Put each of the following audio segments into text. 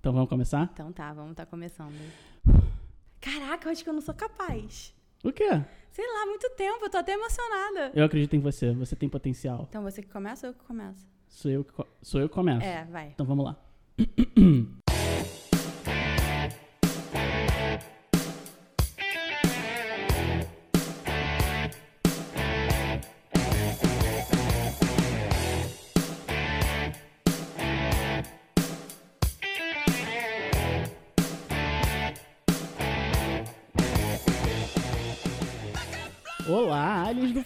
Então vamos começar? Então tá, vamos tá começando. Caraca, eu acho que eu não sou capaz. O quê? Sei lá, muito tempo, eu tô até emocionada. Eu acredito em você, você tem potencial. Então você que começa ou eu que começo? Sou eu que, sou eu que começo. É, vai. Então vamos lá.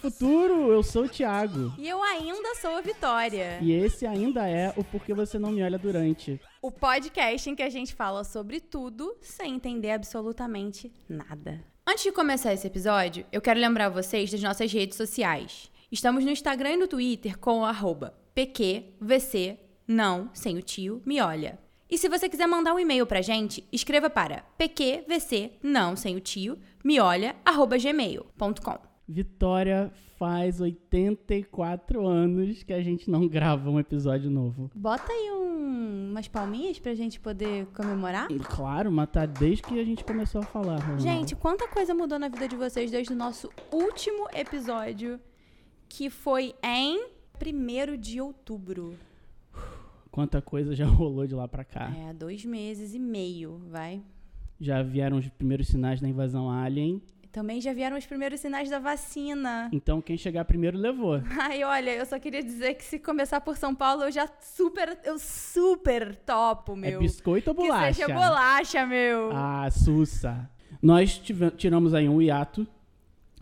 futuro! Eu sou o Thiago. E eu ainda sou a Vitória. E esse ainda é o Porquê Você Não Me Olha Durante. O podcast em que a gente fala sobre tudo sem entender absolutamente nada. Antes de começar esse episódio, eu quero lembrar vocês das nossas redes sociais. Estamos no Instagram e no Twitter com o arroba PQVC, não, sem o tio, me olha. E se você quiser mandar um e-mail pra gente, escreva para pqvc, não, sem o tio, me olha, arroba gmail.com. Vitória faz 84 anos que a gente não grava um episódio novo. Bota aí um- umas palminhas pra gente poder comemorar. Claro, mas tá desde que a gente começou a falar. Romão. Gente, quanta coisa mudou na vida de vocês desde o nosso último episódio, que foi em 1 de outubro. quanta coisa já rolou de lá pra cá. É, dois meses e meio, vai. Já vieram os primeiros sinais da invasão alien. Também já vieram os primeiros sinais da vacina. Então quem chegar primeiro levou. Ai, olha, eu só queria dizer que se começar por São Paulo, eu já super, eu super topo, meu. É biscoito ou que bolacha? seja bolacha, meu. Ah, sussa. Nós tiramos aí um hiato,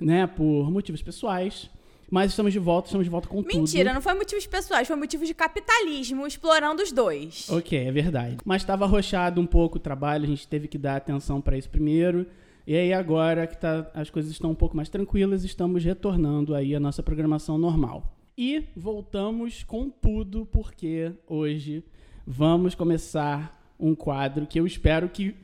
né, por motivos pessoais. Mas estamos de volta, estamos de volta com tudo. Mentira, não foi motivos pessoais, foi motivos de capitalismo, explorando os dois. Ok, é verdade. Mas estava arrochado um pouco o trabalho, a gente teve que dar atenção para isso primeiro. E aí agora que tá, as coisas estão um pouco mais tranquilas, estamos retornando aí a nossa programação normal. E voltamos com tudo porque hoje vamos começar um quadro que eu espero que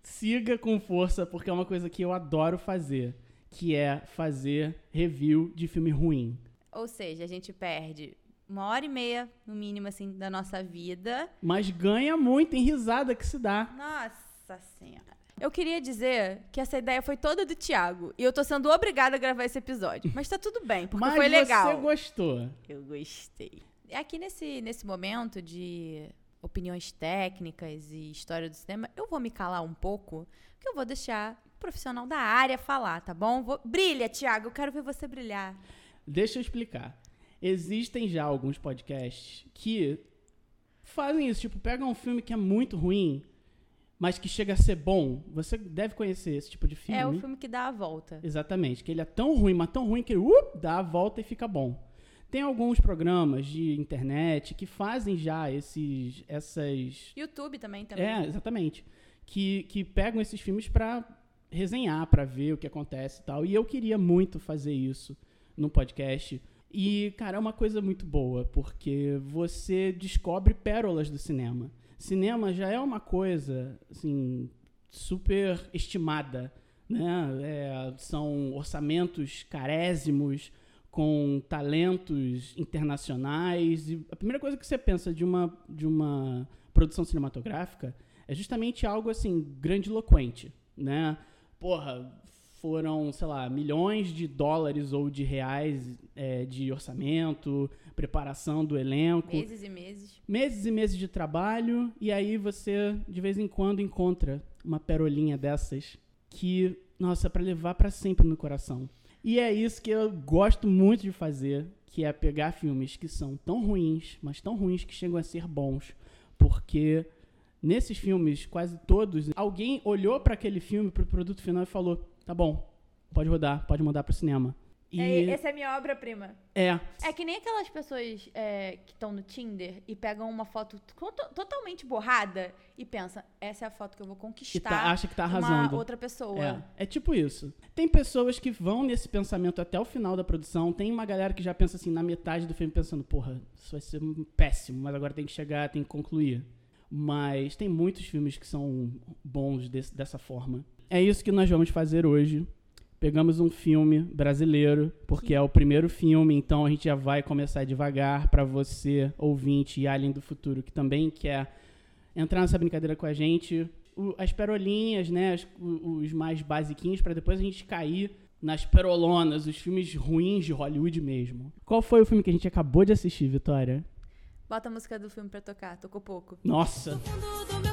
siga com força, porque é uma coisa que eu adoro fazer, que é fazer review de filme ruim. Ou seja, a gente perde uma hora e meia, no mínimo, assim, da nossa vida. Mas ganha muito em risada que se dá. Nossa Senhora. Eu queria dizer que essa ideia foi toda do Thiago. E eu tô sendo obrigada a gravar esse episódio. Mas tá tudo bem, porque Mas foi legal. você gostou. Eu gostei. E Aqui nesse, nesse momento de opiniões técnicas e história do cinema, eu vou me calar um pouco, que eu vou deixar o profissional da área falar, tá bom? Vou... Brilha, Thiago, eu quero ver você brilhar. Deixa eu explicar. Existem já alguns podcasts que fazem isso, tipo, pegam um filme que é muito ruim, mas que chega a ser bom. Você deve conhecer esse tipo de filme. É o filme que dá a volta. Exatamente, que ele é tão ruim, mas tão ruim que ele uh, dá a volta e fica bom. Tem alguns programas de internet que fazem já esses essas YouTube também, também. É, exatamente. Que, que pegam esses filmes pra resenhar, pra ver o que acontece e tal. E eu queria muito fazer isso no podcast. E, cara, é uma coisa muito boa, porque você descobre pérolas do cinema. Cinema já é uma coisa, assim, super estimada, né? É, são orçamentos carésimos, com talentos internacionais. E a primeira coisa que você pensa de uma, de uma produção cinematográfica é justamente algo assim grandiloquente, né? Porra, foram, sei lá, milhões de dólares ou de reais é, de orçamento, preparação do elenco, Meses e meses. meses e meses de trabalho, e aí você de vez em quando encontra uma perolinha dessas que, nossa, é para levar para sempre no coração. E é isso que eu gosto muito de fazer, que é pegar filmes que são tão ruins, mas tão ruins que chegam a ser bons, porque nesses filmes, quase todos, alguém olhou para aquele filme, para o produto final e falou: "Tá bom, pode rodar, pode mandar para o cinema". E É, essa é a minha obra-prima. é, É que nem aquelas pessoas é, que estão no Tinder e pegam uma foto to- totalmente borrada e pensam, essa é a foto que eu vou que conquistar tá, acha que tá uma arrasando. outra pessoa. É, é tipo isso. Tem pessoas que vão nesse pensamento até o final da produção. Tem uma galera que já pensa assim, na metade do filme, pensando, porra, isso vai ser um péssimo, mas agora tem que chegar, tem que concluir. Mas tem muitos filmes que são bons desse- dessa forma. É isso que nós vamos fazer hoje. Pegamos um filme brasileiro, porque é o primeiro filme, então a gente já vai começar devagar para você, ouvinte e alien do futuro, que também quer entrar nessa brincadeira com a gente. O- as perolinhas, né? as- os mais basiquinhos, pra depois a gente cair nas perolonas, os filmes ruins de Hollywood mesmo. Qual foi o filme que a gente acabou de assistir, Vitória? Bota a música do filme pra tocar, tocou pouco. Nossa! No fundo do meu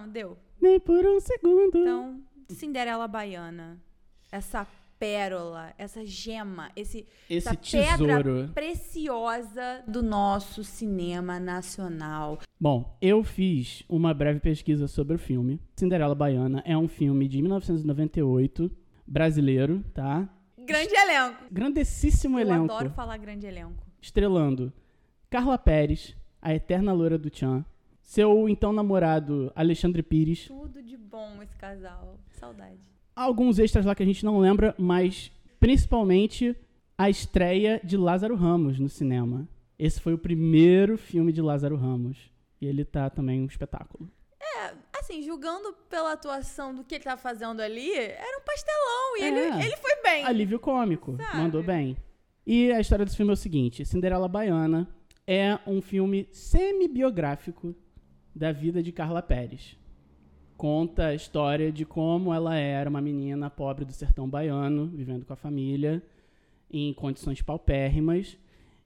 não, deu. Nem por um segundo. Então, Cinderela Baiana. Essa pérola, essa gema, esse, Esse essa pedra tesouro. preciosa do nosso cinema nacional. Bom, eu fiz uma breve pesquisa sobre o filme. Cinderela Baiana é um filme de 1998, brasileiro, tá? Grande elenco. Grandessíssimo Eu elenco. adoro falar grande elenco. Estrelando Carla Pérez, a eterna loura do Tchan, seu então namorado Alexandre Pires, Tudo de bom esse casal. Saudade. alguns extras lá que a gente não lembra, mas principalmente a estreia de Lázaro Ramos no cinema. Esse foi o primeiro filme de Lázaro Ramos. E ele tá também um espetáculo. Assim, julgando pela atuação do que ele tá fazendo ali, era um pastelão. E É. ele, ele foi bem. Alívio cômico. Sabe? Mandou bem. E a história desse filme é o seguinte: Cinderela Baiana é um filme semi-biográfico da vida de Carla Pérez. Conta a história de como ela era uma menina pobre do sertão baiano, vivendo com a família, em condições paupérrimas.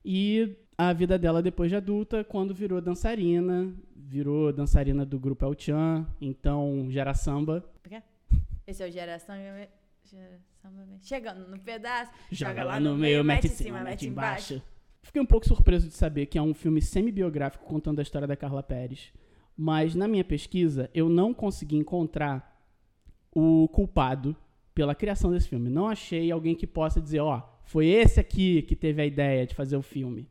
E a vida dela depois de adulta, quando virou dançarina, virou dançarina do grupo El Chan, então gera samba. Esse é o Geração. Geração Chegando no pedaço. Joga lá no meio, mete em cima, mete embaixo. Fiquei um pouco surpreso de saber que é um filme semi-biográfico contando a história da Carla Pérez. Mas na minha pesquisa, eu não consegui encontrar o culpado pela criação desse filme. Não achei alguém que possa dizer, ó, foi esse aqui que teve a ideia de fazer o filme.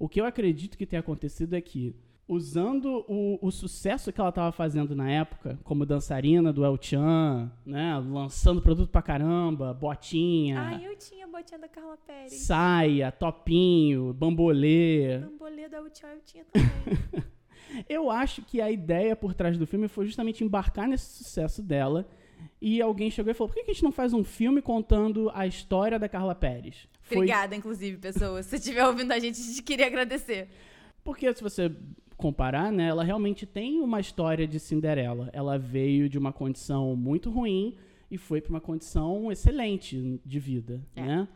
O que eu acredito que tenha acontecido é que, usando o, o sucesso que ela estava fazendo na época, como dançarina do El Chan, né, lançando produto pra caramba, botinha, Ai, eu tinha a botinha da Carla Pérez. saia, topinho, bambolê. Bambolê da Utiá eu tinha também. Eu acho que a ideia por trás do filme foi justamente embarcar nesse sucesso dela. E alguém chegou e falou: por que a gente não faz um filme contando a história da Carla Pérez? Foi Obrigada, inclusive, pessoas. Se estiver ouvindo a gente, a gente queria agradecer. porque, se você comparar, né, ela realmente tem uma história de Cinderela. Ela veio de uma condição muito ruim e foi para uma condição excelente de vida, É. né?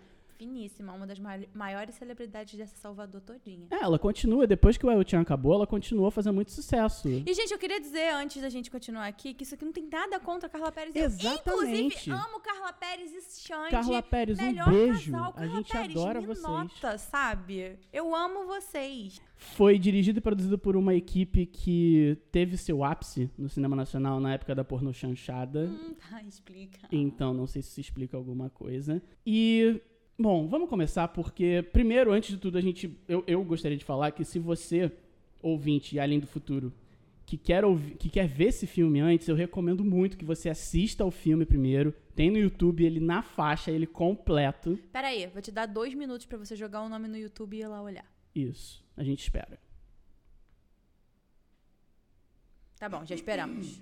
Finíssima, uma das mai- maiores celebridades dessa Salvador todinha. É, ela continua, depois que o El Chan acabou, ela continuou fazendo muito sucesso. E, gente, eu queria dizer, antes da gente continuar aqui, que isso aqui não tem nada contra a Carla Pérez. Eu, Exatamente. inclusive, amo Carla Pérez e Xande. Carla Pérez, um beijo. casal, A Carla gente Pérez, adora vocês. nota, sabe? Eu amo vocês. Foi dirigido e produzido por uma equipe que teve seu ápice no cinema nacional na época da porno chanchada. Hum, tá, explica. Então, não sei se isso explica alguma coisa. E, bom, vamos começar porque, primeiro, antes de tudo, a gente, eu, eu gostaria de falar que se você, ouvinte e Além do Futuro, que quer, ouvir, que quer ver esse filme antes, eu recomendo muito que você assista ao filme primeiro. Tem no YouTube ele na faixa, ele completo. Pera aí, vou te dar dois minutos pra você jogar o nome no YouTube e ir lá olhar. Isso, a gente espera. Tá bom, já esperamos.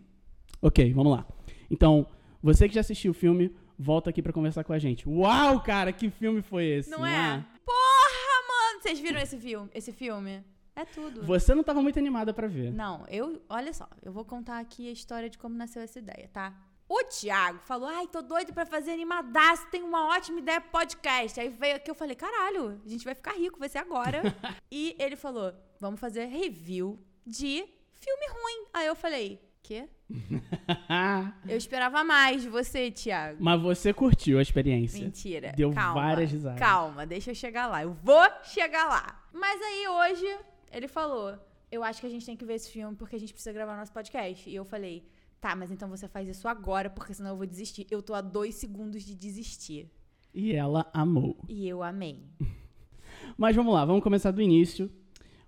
Ok, vamos lá. Então, você que já assistiu o filme, volta aqui pra conversar com a gente. Uau, cara, que filme foi esse? Não é? Porra, mano! Vocês viram esse filme? Esse filme? É tudo. Você não tava muito animada pra ver. Não, eu. Olha só, eu vou contar aqui a história de como nasceu essa ideia, tá? O Thiago falou: Ai, tô doido pra fazer animadaço, tem uma ótima ideia podcast. Aí veio aqui, eu falei: Caralho, a gente vai ficar rico, vai ser agora. e ele falou: Vamos fazer review de filme ruim. Aí eu falei: Quê? Eu esperava mais de você, Thiago. Mas você curtiu a experiência. Mentira. Deu calma, várias risadas. Calma, deixa eu chegar lá. Eu vou chegar lá. Mas aí hoje ele falou: Eu acho que a gente tem que ver esse filme porque a gente precisa gravar nosso podcast. E eu falei: Tá, mas então você faz isso agora porque senão eu vou desistir. Eu tô a dois segundos de desistir. E ela amou. E eu amei. Mas vamos lá, vamos começar do início.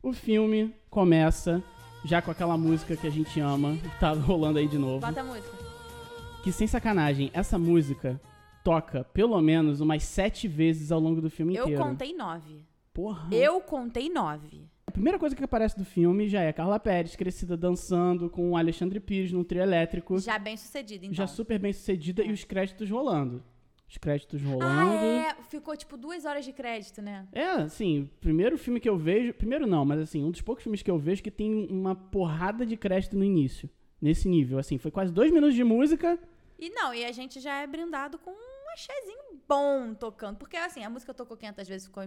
O filme começa já com aquela música que a gente ama, que tá rolando aí de novo. Bota a música. Que sem sacanagem, essa música toca pelo menos umas sete vezes ao longo do filme Eu inteiro. contei nove. Porra. Eu contei nove. A primeira coisa que aparece do filme já é Carla Pérez, crescida dançando com o Alexandre Pires num trio elétrico. Já bem sucedido, então. já super bem sucedida e os créditos rolando. Os créditos rolando. Ah, é. Ficou tipo duas horas de crédito, né? É, assim, primeiro filme que eu vejo. Primeiro não, mas assim, um dos poucos filmes que eu vejo que tem uma porrada de crédito no início. Nesse nível, assim, foi quase dois minutos de música. E não, e a gente já é brindado com um axézinho bom tocando. Porque assim, a música tocou 500 vezes, ficou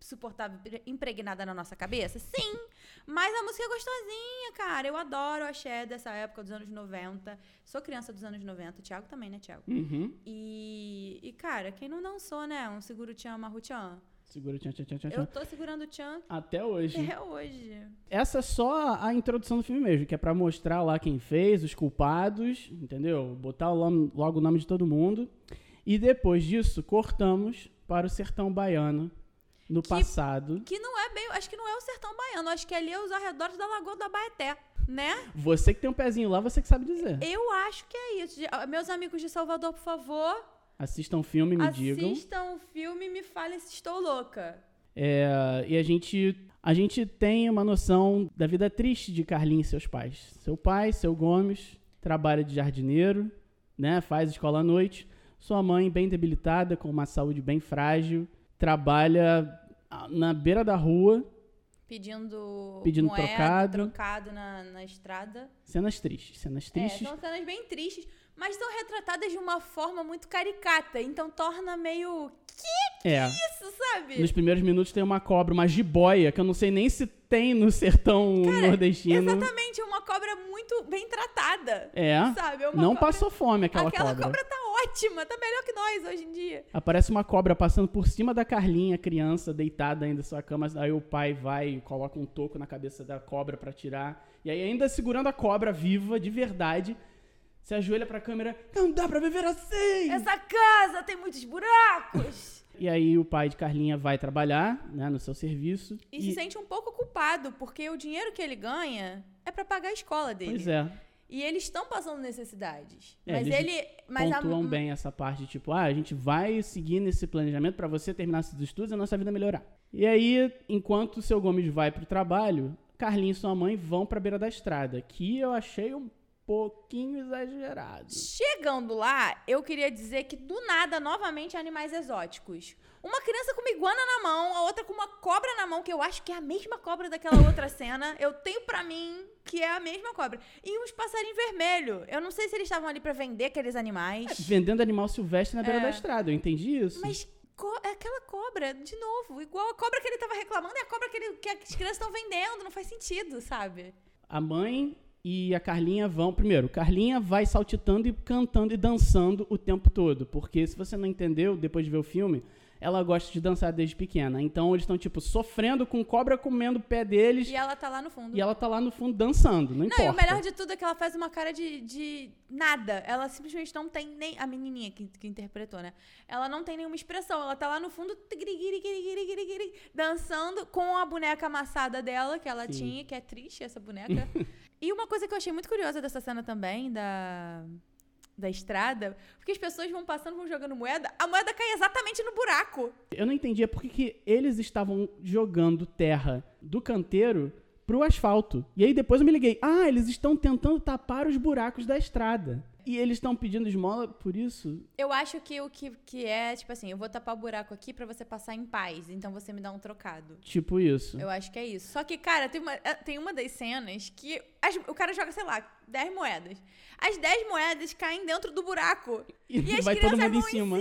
insuportável, impregnada na nossa cabeça? Sim! Mas a música é gostosinha, cara. Eu adoro o axé dessa época dos anos 90. Sou criança dos anos 90. Thiago também, né, Thiago? Uhum. E, e cara, quem não dançou, né? Um seguro tchan, marru tchan. Segura, tchan, tchan, tchan, tchan. Eu tô segurando o tchan Até hoje. até hoje. Essa é só a introdução do filme mesmo, que é pra mostrar lá quem fez, os culpados, entendeu? Botar o logo o nome de todo mundo. E depois disso, cortamos para o sertão baiano, no Que- passado. Que não é bem. Acho que não é o sertão baiano. Acho que ali é os arredores da Lagoa da Baeté, né? Você que tem um pezinho lá, você que sabe dizer. Eu acho que é isso. Meus amigos de Salvador, por favor, Assistam o filme, me digam. assistam o filme e me falem se estou louca. É, e a gente, a gente tem uma noção da vida triste de Carlinhos e seus pais. Seu pai, seu Gomes, trabalha de jardineiro, né? Faz escola à noite. Sua mãe, bem debilitada, com uma saúde bem frágil, trabalha na beira da rua. Pedindo, Pedindo moeda, trocado. trocado na, na estrada. Cenas tristes, cenas É, tristes. são cenas bem tristes, mas são retratadas de uma forma muito caricata. Então torna meio. É. Isso, sabe? Nos primeiros minutos tem uma cobra, uma jiboia, que eu não sei nem se tem no sertão nordestino. Exatamente, é uma cobra muito bem tratada. É. Sabe? É Não cobra- passou fome aquela, Aquela cobra. cobra tá ótima, tá melhor que nós hoje em dia. Aparece uma cobra passando por cima da Carlinha, criança, deitada ainda em sua cama. Aí o pai vai e coloca um toco na cabeça da cobra pra tirar. E aí, ainda segurando a cobra viva, de verdade, se ajoelha pra câmera. Não dá pra viver assim! Essa casa tem muitos buracos. E aí o pai de Carlinha vai trabalhar, né, no seu serviço. E, se sente um pouco culpado, porque o dinheiro que ele ganha é pra pagar a escola dele. Pois é. E eles estão passando necessidades. É, mas ele. Mas a- Pontuam bem essa parte, tipo, ah, a gente vai seguir nesse planejamento pra você terminar esses estudos e a nossa vida melhorar. E aí, enquanto o seu Gomes vai pro trabalho, Carlinhos e sua mãe vão pra beira da estrada, que eu achei um pouquinho exagerado. Chegando lá, eu queria dizer que do nada, novamente, animais exóticos. Uma criança com uma iguana na mão, a outra com uma cobra na mão, que eu acho que é a mesma cobra daquela outra cena. Eu tenho pra mim que é a mesma cobra. E uns passarinhos vermelhos. Eu não sei se eles estavam ali pra vender aqueles animais. Vendendo animal silvestre na beira É. da estrada, eu entendi isso. Mas co- é aquela cobra, de novo, igual a cobra que ele tava reclamando é a cobra que, ele- que as crianças estão vendendo. Não faz sentido, sabe? A mãe e a Carlinha vão. Primeiro, Carlinha vai saltitando e cantando e dançando o tempo todo. Porque se você não entendeu, depois de ver o filme, ela gosta de dançar desde pequena. Então eles estão, tipo, sofrendo com cobra comendo o pé deles. E ela tá lá no fundo. E ela tá lá no fundo dançando, não, Não, importa. e o melhor de tudo é que ela faz uma cara de, de nada. Ela simplesmente não tem nem. A menininha que, que interpretou, né? Ela não tem nenhuma expressão. Ela tá lá no fundo, dançando com a boneca amassada dela, que ela Sim. tinha, que é triste essa boneca. e uma coisa que eu achei muito curiosa dessa cena também, da. Da estrada, porque as pessoas vão passando, vão jogando moeda, a moeda cai exatamente no buraco. Eu não entendia por que, eles estavam jogando terra do canteiro pro asfalto. E aí depois eu me liguei. Ah, eles estão tentando tapar os buracos da estrada. E eles estão pedindo esmola por isso? Eu acho que o que, que é, tipo assim, eu vou tapar o buraco aqui pra você passar em paz, então você me dá um trocado. Tipo isso. Eu acho que é isso. Só que, cara, tem uma, eh, tem uma das cenas que as- o cara joga, sei lá, 10 moedas. As 10 moedas caem dentro do buraco. E, E as crianças vão em cima.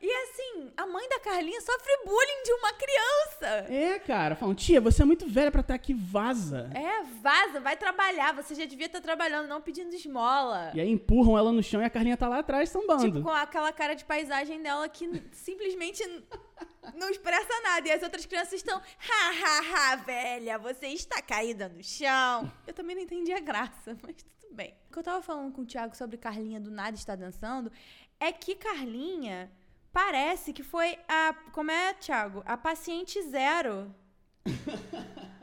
E assim, a mãe da Carlinha sofre bullying de uma criança. É, cara, falam, tia, você é muito velha pra estar aqui, vaza. É, vaza, vai trabalhar. Você já devia estar trabalhando, não pedindo esmola. E aí empurram ela no chão e a Carlinha tá lá atrás sambando. Tipo, com aquela cara de paisagem dela que simplesmente não expressa nada. E as outras crianças estão, ha, ha, ha, velha, você está caída no chão. Eu também não entendi a graça, mas tudo bem. O que eu tava falando com o Thiago sobre Carlinha do nada estar dançando é que Carlinha Parece que foi a. Como é, Thiago? A paciente zero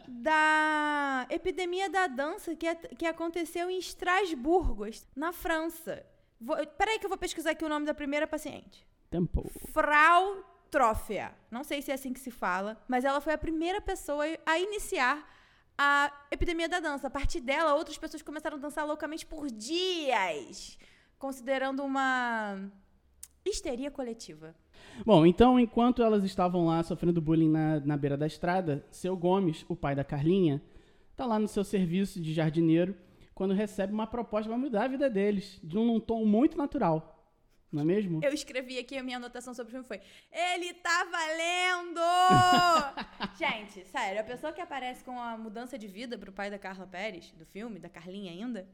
da epidemia da dança que, que aconteceu em Estrasburgo, na França. Vou, peraí que eu vou pesquisar aqui o nome da primeira paciente. Tempo. Frau Não sei se é assim que se fala, mas ela foi a primeira pessoa a iniciar a epidemia da dança. A partir dela, outras pessoas começaram a dançar loucamente por dias, considerando uma histeria coletiva. Bom, então, enquanto elas estavam lá sofrendo bullying na, na beira da estrada, seu Gomes, o pai da Carlinha, tá lá no seu serviço de jardineiro quando recebe uma proposta para mudar a vida deles, de um, tom muito natural. Não é mesmo? Eu escrevi aqui a minha anotação sobre o filme foi: Ele tá valendo! Gente, sério, a pessoa que aparece com a mudança de vida pro pai da Carla Pérez, do filme, da Carlinha ainda,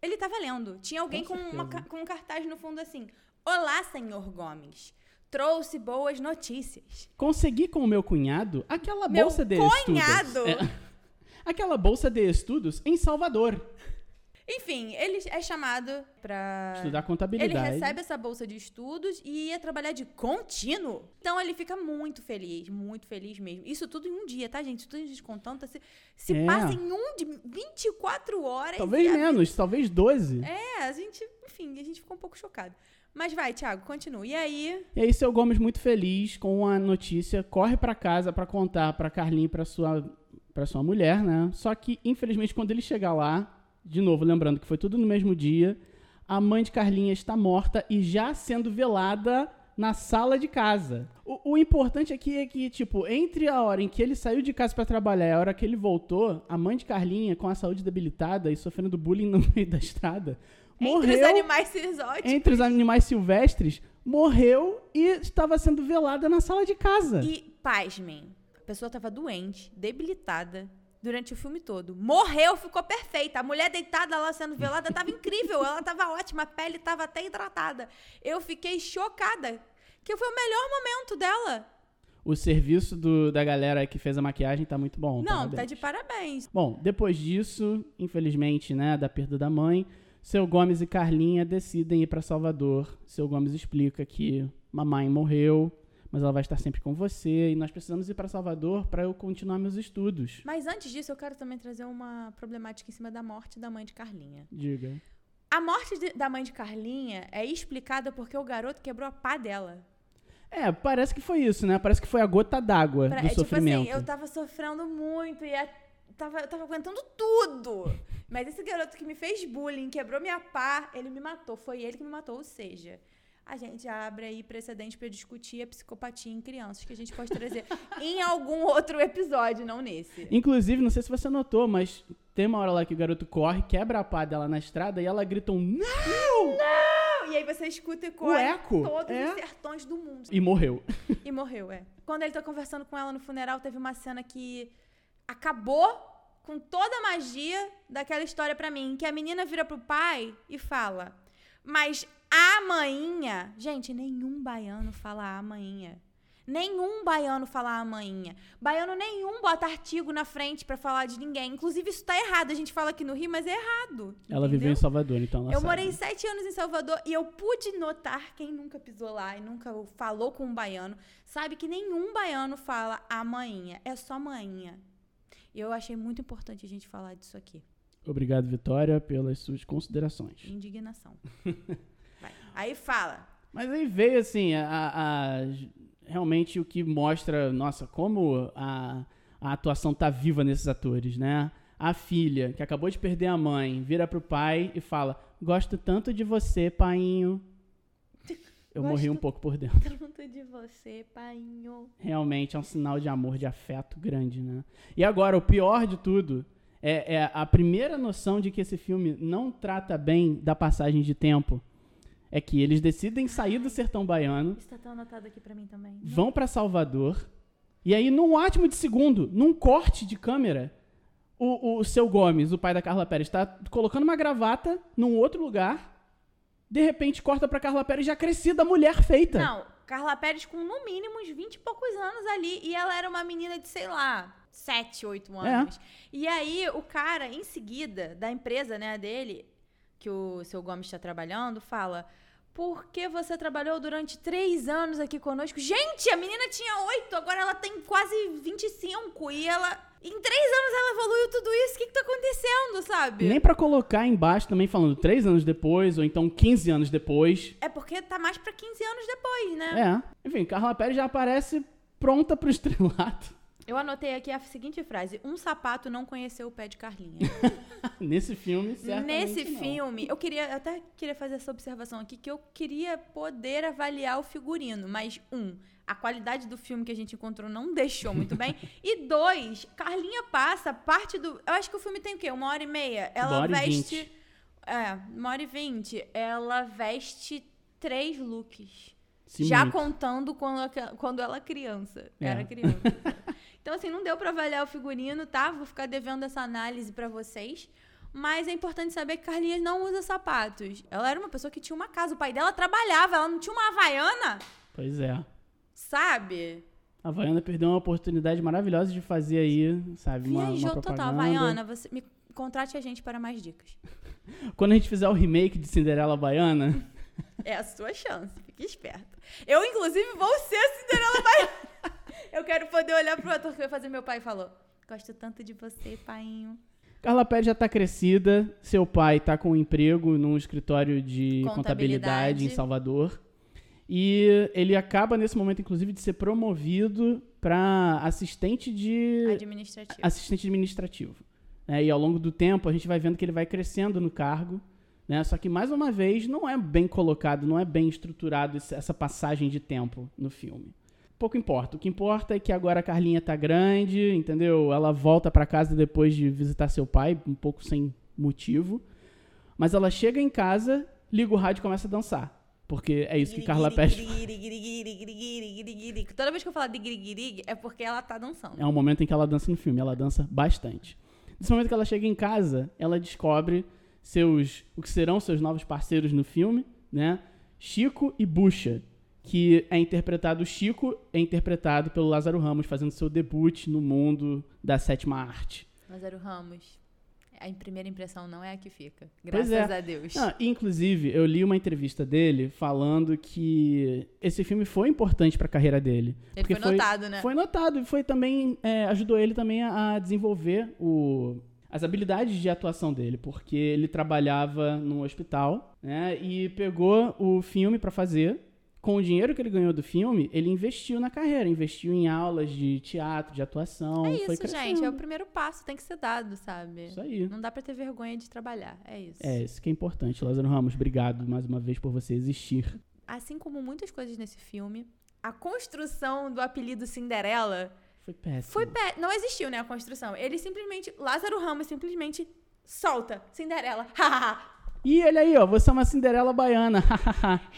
ele tá valendo. Tinha alguém Com com, uma com um cartaz no fundo assim: Olá, senhor Gomes. Trouxe boas notícias. Consegui com o meu cunhado aquela Meu bolsa de cunhado? estudos. É. aquela bolsa de estudos em Salvador. Enfim, ele é chamado pra. Estudar Ele contabilidade. recebe essa bolsa de estudos e ia trabalhar de contínuo. Então ele fica muito feliz, muito feliz mesmo. Isso tudo em um dia, tá, gente? Isso tudo a gente contando, tá? Se, se É. passa em um de 24 horas. Talvez a- menos, talvez 12. É, a gente, enfim, a gente ficou um pouco chocado. Mas vai, Thiago, continua. E aí, E aí, seu Gomes, muito feliz com a notícia, corre pra casa pra contar pra Carlinha e pra sua, pra sua mulher, né? Só que, infelizmente, quando ele chegar lá, de novo, lembrando que foi tudo no mesmo dia, a mãe de Carlinha está morta e já sendo velada na sala de casa. O, o importante aqui é que, tipo, entre a hora em que ele saiu de casa pra trabalhar e a hora que ele voltou, a mãe de Carlinha, com a saúde debilitada e sofrendo bullying no meio da estrada, morreu entre os animais exóticos. entre os animais silvestres, morreu e estava sendo velada na sala de casa. E, pasmem, a pessoa tava doente, debilitada, durante o filme todo. Morreu, ficou perfeita. A mulher deitada lá sendo velada tava incrível. Ela tava ótima, a pele tava até hidratada. Eu fiquei chocada. Que foi o melhor momento dela. O serviço do- da galera que fez a maquiagem tá muito bom. Não, parabéns. tá de parabéns. Bom, depois disso, infelizmente, né, da perda da mãe, seu Gomes e Carlinha decidem ir para Salvador. Seu Gomes explica que mamãe morreu, mas ela vai estar sempre com você e nós precisamos ir para Salvador para eu continuar meus estudos. Mas antes disso, eu quero também trazer uma problemática em cima da morte da mãe de Carlinha. Diga. A morte de- da mãe de Carlinha é explicada porque o garoto quebrou a pá dela. É, parece que foi isso, né? Parece que foi a gota d'água Pra- do é, tipo sofrimento. assim, eu tava sofrendo muito e a- tava, eu tava aguentando tudo. Mas esse garoto que me fez bullying, quebrou minha pá, ele me matou. Foi ele que me matou. Ou seja, a gente abre aí precedente pra discutir a psicopatia em crianças, que a gente pode trazer em algum outro episódio, não nesse. Inclusive, não sei se você notou, mas tem uma hora lá que o garoto corre, quebra a pá dela na estrada e ela grita um não! Não, E aí você escuta e corre eco, todos é. os sertões do mundo. E morreu. E morreu, é. Quando ele tá conversando com ela no funeral, teve uma cena que acabou com toda a magia daquela história pra mim. Que a menina vira pro pai e fala: Mas a maninha. Gente, nenhum baiano fala a maninha. Nenhum baiano fala a maninha. Baiano nenhum bota artigo na frente pra falar de ninguém. Inclusive, isso tá errado. A gente fala aqui no Rio, mas é errado. Ela viveu entendeu? em Salvador, então ela Eu sabe. morei sete anos em Salvador e eu pude notar, quem nunca pisou lá e nunca falou com um baiano, sabe que nenhum baiano fala a maninha, é só maninha. E eu achei muito importante a gente falar disso aqui. Obrigado, Vitória, pelas suas considerações. Indignação. Aí fala. Mas aí veio, assim, a, a- realmente o que mostra, nossa, como a, a atuação tá viva nesses atores, né? A filha, que acabou de perder a mãe, vira pro pai e fala: Gosto tanto de você, painho. Eu Gosto- morri um pouco por dentro. Tanto de você, painho. Realmente é um sinal de amor, de afeto grande, né? E agora, o pior de tudo é, é a primeira noção de que esse filme não trata bem da passagem de tempo. É que eles decidem sair do sertão baiano, Isso tá tão anotado aqui pra mim também. vão pra Salvador, e aí, num átimo de segundo, num corte de câmera, o, o seu Gomes, o pai da Carla Pérez, tá colocando uma gravata num outro lugar. De repente, corta pra Carla Pérez já crescida, mulher feita. Não, Carla Pérez com no mínimo uns 20 e poucos anos ali. E ela era uma menina de, sei lá, 7, 8 anos. E aí, o cara, em seguida, da empresa, né, dele, que o seu Gomes está trabalhando, fala: porque você trabalhou durante três anos aqui conosco. Gente, a menina tinha oito, agora ela tem quase 25 e ela. Em três anos ela evoluiu tudo isso. O que, que tá acontecendo, sabe? Nem pra colocar embaixo também falando três anos depois, ou então 15 anos depois. É porque tá mais pra 15 anos depois, né? É. Enfim, Carla Pérez já aparece pronta pro estrelato. Eu anotei aqui a seguinte frase: Um sapato não conheceu o pé de Carlinha. Nesse filme, certamente Nesse não. filme, eu queria eu até queria fazer essa observação aqui que eu queria poder avaliar o figurino, mas um, a qualidade do filme que a gente encontrou não deixou muito bem. e dois, Carlinha passa parte do. Eu acho que o filme tem o quê? Uma hora e meia. Ela Uma hora e veste. vinte. É, uma hora e vinte. Ela veste três looks. Já muito. contando quando ela, quando ela criança. É. Era criança. então, assim, não deu pra avaliar o figurino, tá? Vou ficar devendo essa análise pra vocês. Mas é importante saber que Carlinhos não usa sapatos. Ela era uma pessoa que tinha uma casa. O pai dela trabalhava, ela não tinha uma havaiana, Pois é. sabe? A Havaiana perdeu uma oportunidade maravilhosa de fazer aí, sabe, uma, uma Viajou total. propaganda. Havaiana, você me contrate a gente para mais dicas. Quando a gente fizer o remake de Cinderela Baiana, É a sua chance, fique esperta. Eu, inclusive, vou ser a Cinderela Baiana. Eu quero poder olhar pro ator que vai fazer meu pai e falou: Gosto tanto de você, painho. Carla Pérez já tá crescida, seu pai tá com um emprego num escritório de Contabilidade. contabilidade em Salvador. E ele acaba, nesse momento, inclusive, de ser promovido para assistente de Administrativo. assistente administrativo. né? E ao longo do tempo a gente vai vendo que ele vai crescendo no cargo. Né? Só que, mais uma vez, não é bem colocado, não é bem estruturado essa passagem de tempo no filme. Pouco importa. O que importa é que agora a Carlinha tá grande, entendeu? Ela volta para casa depois de visitar seu pai, um pouco sem motivo. Mas ela chega em casa, liga o rádio e começa a dançar. Porque é isso que Carla Pérez Toda vez que eu falar de guiriguirig, é porque ela tá dançando. É um momento em que ela dança no filme, ela dança bastante. Nesse momento que ela chega em casa, ela descobre seus o que serão seus novos parceiros no filme, né? Chico e Bucha, que é interpretado Chico é interpretado pelo Lázaro Ramos fazendo seu debut no mundo da sétima arte. Lázaro Ramos, a primeira impressão não é a que fica. Graças é. a Deus. Inclusive, eu li uma entrevista dele falando que esse filme foi importante para a carreira dele. Ele porque foi notado, né? Foi notado e foi também é, ajudou ele também a a desenvolver o, as habilidades de atuação dele, porque ele trabalhava no hospital, né? E pegou o filme para fazer. Com o dinheiro que ele ganhou do filme, ele investiu na carreira, investiu em aulas de teatro, de atuação. É isso, gente. É o primeiro passo, tem que ser dado, sabe? Isso aí. Não dá pra ter vergonha de trabalhar. É isso. É, isso que é importante. Lázaro Ramos, obrigado mais uma vez por você existir. Assim como muitas coisas nesse filme, a construção do apelido Cinderela Foi péssimo. foi pé. Não existiu, né? A construção. Ele simplesmente. Lázaro Ramos simplesmente solta Cinderela. E ele aí, ó, você é uma Cinderela baiana.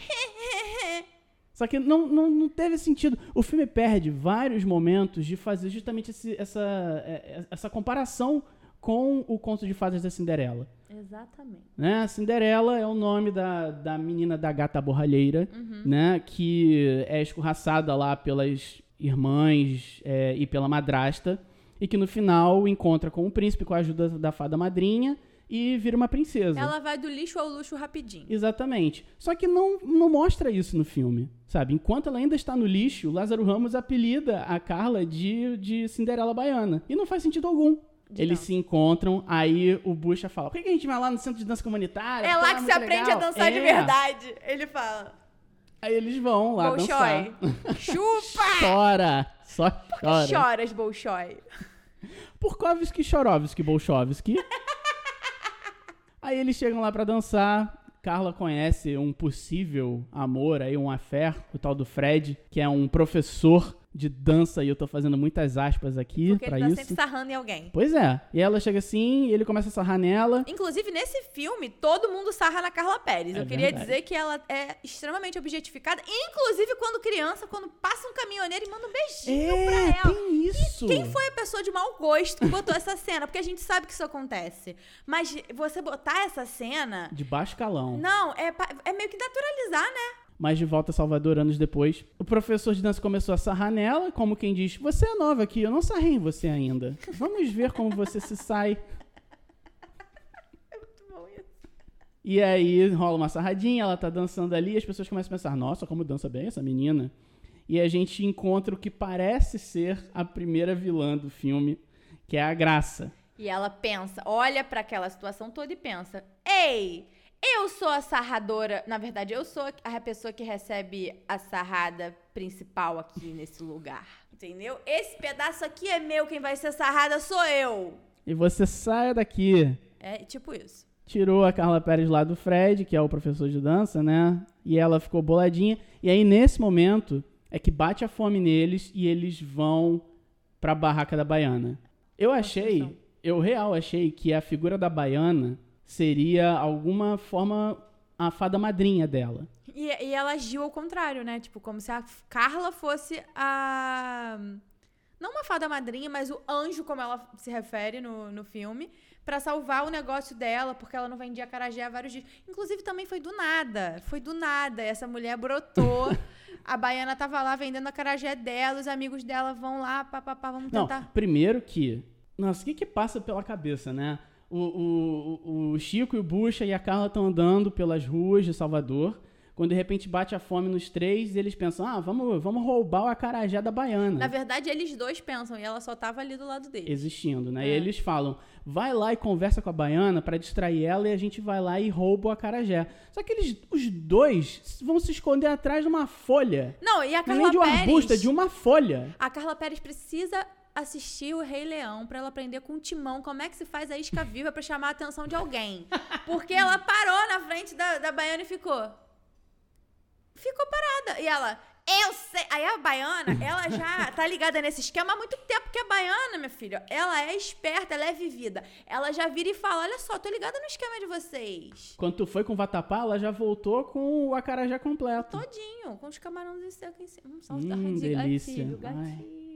Só que não, não, não teve sentido. O filme perde vários momentos de fazer justamente esse- essa, é, essa comparação com o conto de fadas da Cinderela. Exatamente. Né? A Cinderela é o nome da, da menina da gata borralheira, né? Que é escorraçada lá pelas irmãs é, e pela madrasta. E que no final encontra com o príncipe com a ajuda da fada madrinha e vira uma princesa. Ela vai do lixo ao luxo rapidinho. Exatamente. Só que não, não mostra isso no filme, sabe? Enquanto ela ainda está no lixo, Lázaro Ramos apelida a Carla de, de Cinderela Baiana. E não faz sentido algum. De Eles se encontram, aí o Bucha fala: por que que a gente vai lá no centro de dança comunitária? É lá que se muito aprende legal." a dançar de É. verdade. Ele fala. Aí eles vão lá Bolshoi. dançar. Chupa! Chora! Só chora. Choras, Bolshoi. Purkovski, Chorovski, Bolshovski. aí eles chegam lá pra dançar. Carla conhece um possível amor aí, um affair, o tal do Fred, que é um professor de dança, e eu tô fazendo muitas aspas aqui Porque pra ele tá isso. sempre sarrando em alguém. Pois é. E ela chega assim, e ele começa a sarrar nela. Inclusive, nesse filme, todo mundo sarra na Carla Pérez. É Eu queria verdade. dizer que ela é extremamente objetificada. Inclusive, quando criança, quando passa um caminhoneiro e manda um beijinho pra É, ela. tem isso. Quem foi a pessoa de mau gosto que botou essa cena? Porque a gente sabe que isso acontece. Mas você botar essa cena. De baixo calão. Não, é, é meio que naturalizar, né? Mas de volta a Salvador anos depois, o professor de dança começou a sarrar nela, como quem diz: Você é nova aqui, eu não sarrei em você ainda. Vamos ver como você se sai. Muito bom isso. E aí rola uma sarradinha, ela tá dançando ali, as pessoas começam a pensar, nossa, como dança bem essa menina. E a gente encontra o que parece ser a primeira vilã do filme, que é a Graça. E ela pensa, olha pra aquela situação toda e pensa: Ei, eu sou a sarradora. Na verdade, eu sou a pessoa que recebe a sarrada principal aqui nesse lugar. Entendeu? Esse pedaço aqui é meu, quem vai ser sarrada sou eu. E você sai daqui. É tipo isso. Tirou a Carla Pérez lá do Fred, que é o professor de dança, né? E ela ficou boladinha. E aí, nesse momento, é que bate a fome neles e eles vão pra barraca da baiana. Eu achei, eu real achei que a figura da baiana seria alguma forma a fada madrinha dela. E, e ela agiu ao contrário, né? Tipo, como se a Carla fosse a. Não uma fada madrinha, mas o anjo, como ela se refere no, no filme, pra salvar o negócio dela, porque ela não vendia carajé há vários dias. Inclusive, também foi do nada. Foi do nada. Essa mulher brotou. a baiana tava lá vendendo a carajé dela, os amigos dela vão lá, papapá, vamos Não, tentar. primeiro que. Nossa, o que que passa pela cabeça, né? O, o, o- Chico e o Bucha e a Carla estão andando pelas ruas de Salvador. Quando de repente bate a fome nos três, eles pensam: ah, vamos, vamos roubar o acarajé da baiana. Na verdade, eles dois pensam, e ela só tava ali do lado dele. existindo, né? É. E eles falam: vai lá e conversa com a baiana pra distrair ela e a gente vai lá e rouba o acarajé. Só que eles, os dois vão se esconder atrás de uma folha. Não, e a é Carla nem de um Pérez... arbusto, é de uma folha. A Carla Pérez precisa assistir o Rei Leão pra ela aprender com o Timão como é que se faz a isca viva pra chamar a atenção de alguém. Porque ela parou na frente da, da baiana e ficou. Ficou parada. E ela, eu sei. Aí a baiana, ela já tá ligada nesse esquema há muito tempo, que a baiana, minha filha, ela é esperta, ela é vivida. Ela já vira e fala: Olha só, tô ligada no esquema de vocês. Quando tu foi com o Vatapá, ela já voltou com o acarajé completo. Todinho, com os camarões secos em cima. Um salto Hum, de delícia. gatilho, Ai.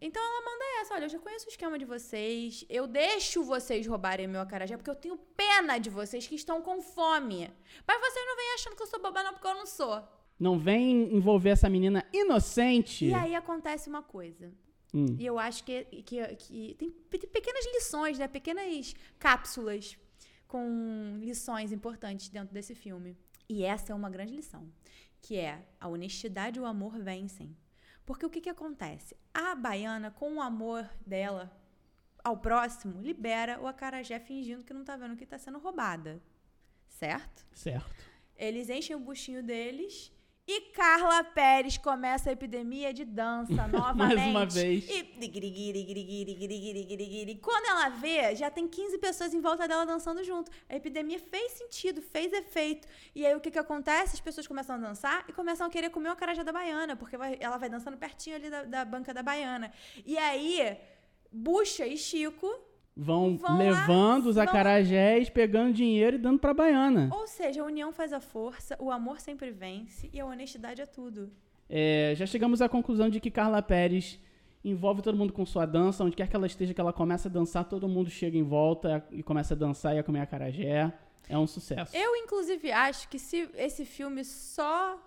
Então ela manda essa, olha, eu já conheço o esquema de vocês, eu deixo vocês roubarem meu acarajé porque eu tenho pena de vocês que estão com fome. Mas vocês não vêm achando que eu sou boba não, porque eu não sou. Não vem envolver essa menina inocente. E aí acontece uma coisa. Hum. E eu acho que, que, que tem pe- pequenas lições, né? Pequenas cápsulas com lições importantes dentro desse filme. E essa é uma grande lição, que é a honestidade e o amor vencem. Porque o que, que acontece? A baiana, com o amor dela ao próximo, libera o acarajé fingindo que não tá vendo que tá sendo roubada. Certo? Certo. Eles enchem o buchinho deles e Carla Pérez começa a epidemia de dança novamente. Mais uma vez. E quando ela vê, já tem 15 pessoas em volta dela dançando junto. A epidemia fez sentido, fez efeito. E aí o que que acontece? As pessoas começam a dançar e começam a querer comer o acarajé da baiana, porque vai- ela vai dançando pertinho ali da, da banca da baiana. E aí, Bucha e Chico Vão, Vão lá, levando os vão- acarajés, pegando dinheiro e dando pra baiana. Ou seja, a união faz a força, o amor sempre vence e a honestidade é tudo. É, já chegamos à conclusão de que Carla Pérez envolve todo mundo com sua dança. Onde quer que ela esteja, que ela começa a dançar, todo mundo chega em volta e começa a dançar e a comer acarajé. É um sucesso. Eu, inclusive, acho que se esse filme só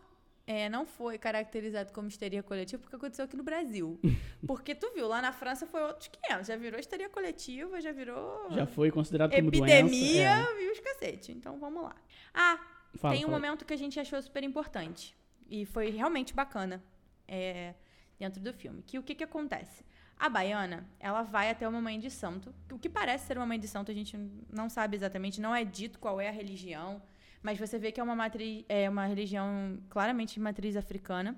é, não foi caracterizado como histeria coletiva, porque aconteceu aqui no Brasil. Porque tu viu, lá na França foi outros 500. Já virou histeria coletiva, já virou Já foi considerado como epidemia doença. e os cacete. Então, vamos lá. Ah, É. Fala, tem um fala. momento que a gente achou super importante. E foi realmente bacana é, dentro do filme. Que o que, que acontece? A baiana, ela vai até uma mãe de santo. O que parece ser uma mãe de santo, a gente não sabe exatamente, não é dito qual é a religião. Mas você vê que é uma, matriz, é uma religião claramente de matriz africana.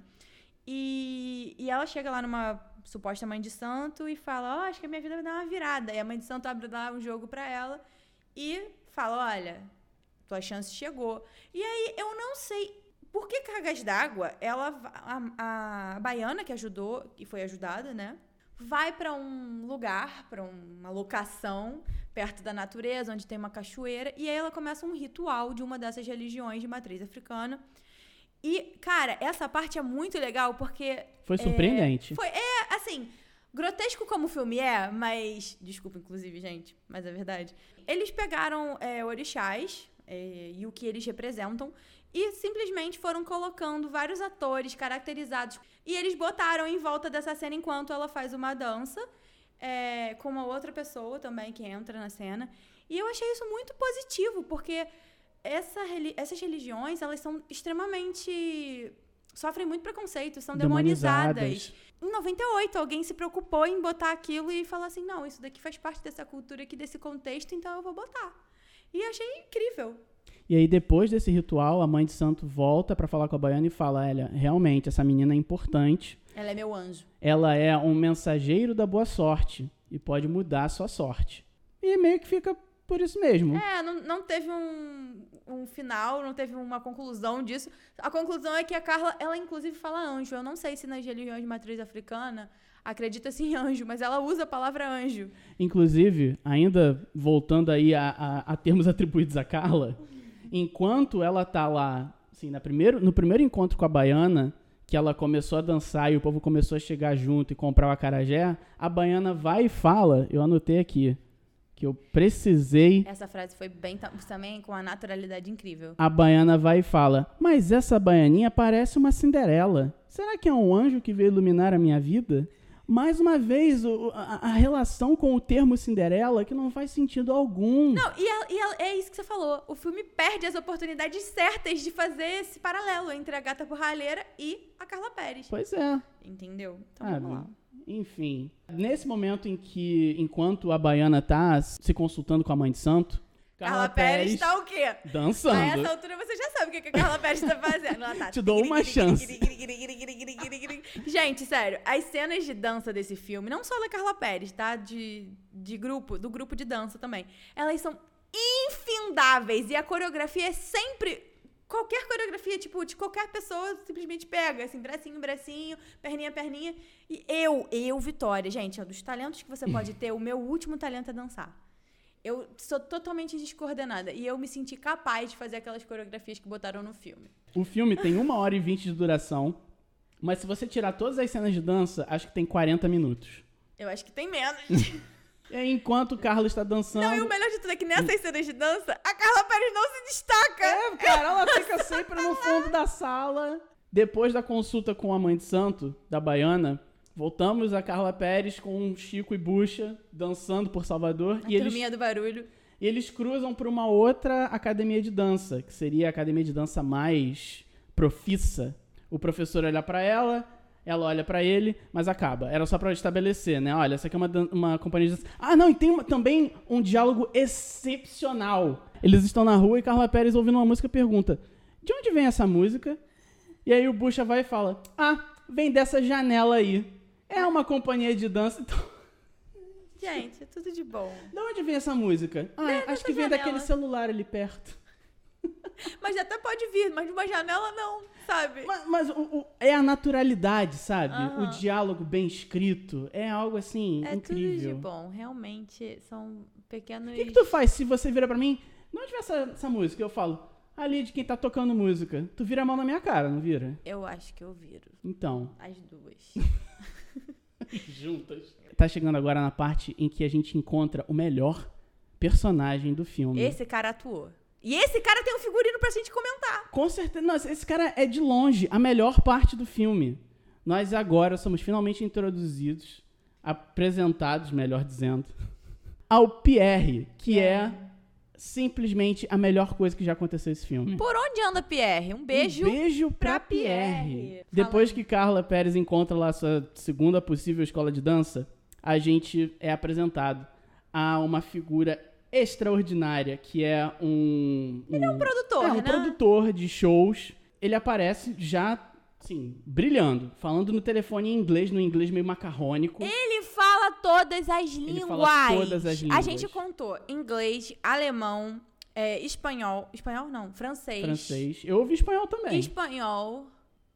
E, e ela chega lá numa suposta mãe de santo e fala: Ó, acho que a minha vida vai dar uma virada. E a mãe de santo abre lá um jogo pra ela e fala: Olha, tua chance chegou. E aí eu não sei por que cargas d'água, ela va- a, a baiana que ajudou, que foi ajudada, né? Vai pra um lugar, pra uma locação perto da natureza, onde tem uma cachoeira, e aí ela começa um ritual de uma dessas religiões de matriz africana. E, cara, essa parte é muito legal porque Foi surpreendente. foi, é, assim, grotesco como o filme é, mas. Desculpa, inclusive, gente, mas é verdade. Eles pegaram é, orixás é, e o que eles representam e simplesmente foram colocando vários atores caracterizados. E eles botaram em volta dessa cena enquanto ela faz uma dança é, com uma outra pessoa também que entra na cena. E eu achei isso muito positivo, porque essa essas religiões, elas são extremamente. sofrem muito preconceito, são Demonizadas. demonizadas. Em 98, alguém se preocupou em botar aquilo e falar assim: não, isso daqui faz parte dessa cultura aqui, desse contexto, então eu vou botar. E achei incrível. E aí, depois desse ritual, a mãe de santo volta pra falar com a baiana e fala: Olha, realmente, essa menina é importante. Ela é meu anjo. Ela é um mensageiro da boa sorte e pode mudar a sua sorte. E meio que fica por isso mesmo. É, não, não teve um, um final, não teve uma conclusão disso. A conclusão é que a Carla, ela inclusive fala anjo. Eu não sei se nas religiões de matriz africana acredita-se em anjo, mas ela usa a palavra anjo. Inclusive, ainda voltando aí a, a- a termos atribuídos a Carla, enquanto ela tá lá, assim, na primeiro, no primeiro encontro com a baiana, que ela começou a dançar e o povo começou a chegar junto e comprar o acarajé, a baiana vai e fala, eu anotei aqui, que eu precisei Essa frase foi bem ta- também com a naturalidade incrível. A baiana vai e fala: Mas essa baianinha parece uma Cinderela. Será que é um anjo que veio iluminar a minha vida? Mais uma vez, o- a, a relação com o termo Cinderela que não faz sentido algum. Não, e, ela- e ela- é isso que você falou. O filme perde as oportunidades certas de fazer esse paralelo entre a Gata Borralheira e a Carla Pérez. Pois é. Entendeu? Então Ah, vamos lá. Enfim, nesse momento em que, enquanto a baiana tá se consultando com a mãe de santo, Carla, Pérez tá o quê? dançando. A essa altura você já sabe o que a Carla Pérez tá fazendo. Ela tá... Te dou uma chance. Gente, sério, as cenas de dança desse filme, não só da Carla Pérez, tá? De, de grupo, do grupo de dança também. Elas são infindáveis e a coreografia é sempre... Qualquer coreografia, tipo, de qualquer pessoa simplesmente pega, assim, bracinho, bracinho, perninha, perninha. E eu, eu, Vitória, gente, ó, dos talentos que você pode ter, o meu último talento é dançar. Eu sou totalmente descoordenada e eu me senti capaz de fazer aquelas coreografias que botaram no filme. O filme tem uma hora e vinte de duração, mas se você tirar todas as cenas de dança, acho que tem 40 minutos. Eu acho que tem menos. Enquanto o Carlos está dançando. Não, e o melhor de tudo é que nessas cenas de dança, a Carla Pérez não se destaca. É, cara, ela fica sempre no fundo da sala. Depois da consulta com a mãe de santo, da baiana, voltamos a Carla Pérez com Chico e Bucha dançando por Salvador. A E eles, turminha do barulho. e eles cruzam para uma outra academia de dança, que seria a academia de dança mais profissa. O professor olha para ela, ela olha para ele, mas acaba. Era só para estabelecer, né? Olha, essa aqui é uma, uma companhia de dança. Ah, não, e tem uma- também um diálogo excepcional. Eles estão na rua e Carla Pérez ouvindo uma música pergunta: De onde vem essa música? E aí o Bucha vai e fala: Ah, vem dessa janela aí. É uma companhia de dança. Então, Gente, é tudo de bom. de onde vem essa música? Ah, acho dessa que vem janela. daquele celular ali perto. Mas até pode vir, mas de uma janela não, sabe? Mas, mas o- o- é a naturalidade, sabe? Aham. O diálogo bem escrito é algo assim É incrível. tudo de bom. Realmente são pequenos. O que, que tu faz se você vira pra mim? De onde vem essa, essa música? Eu falo, ali de quem tá tocando música. Tu vira a mão na minha cara, não vira? Eu acho que eu viro. Então, As duas. juntas. Tá chegando agora na parte em que a gente encontra o melhor personagem do filme. Esse cara atuou. E esse cara tem um figurino pra gente comentar. Com certeza. Nossa, esse cara é de longe a melhor parte do filme. Nós agora somos finalmente introduzidos, apresentados, melhor dizendo, ao Pierre, que é simplesmente a melhor coisa que já aconteceu nesse filme. Por onde anda Pierre? Um beijo. Um beijo pra, pra Pierre. Pierre. Depois que Carla Pérez encontra lá sua segunda possível escola de dança, a gente é apresentado a uma figura extraordinária, que é um... Ele é um Produtor, é, um né? produtor de shows. Ele aparece já, assim, brilhando, falando no telefone em inglês, no inglês meio macarrônico. Ele fala todas as línguas. fala todas as A línguas. gente contou inglês, alemão, é, espanhol. Espanhol não, francês. Francês. Eu ouvi espanhol também. Espanhol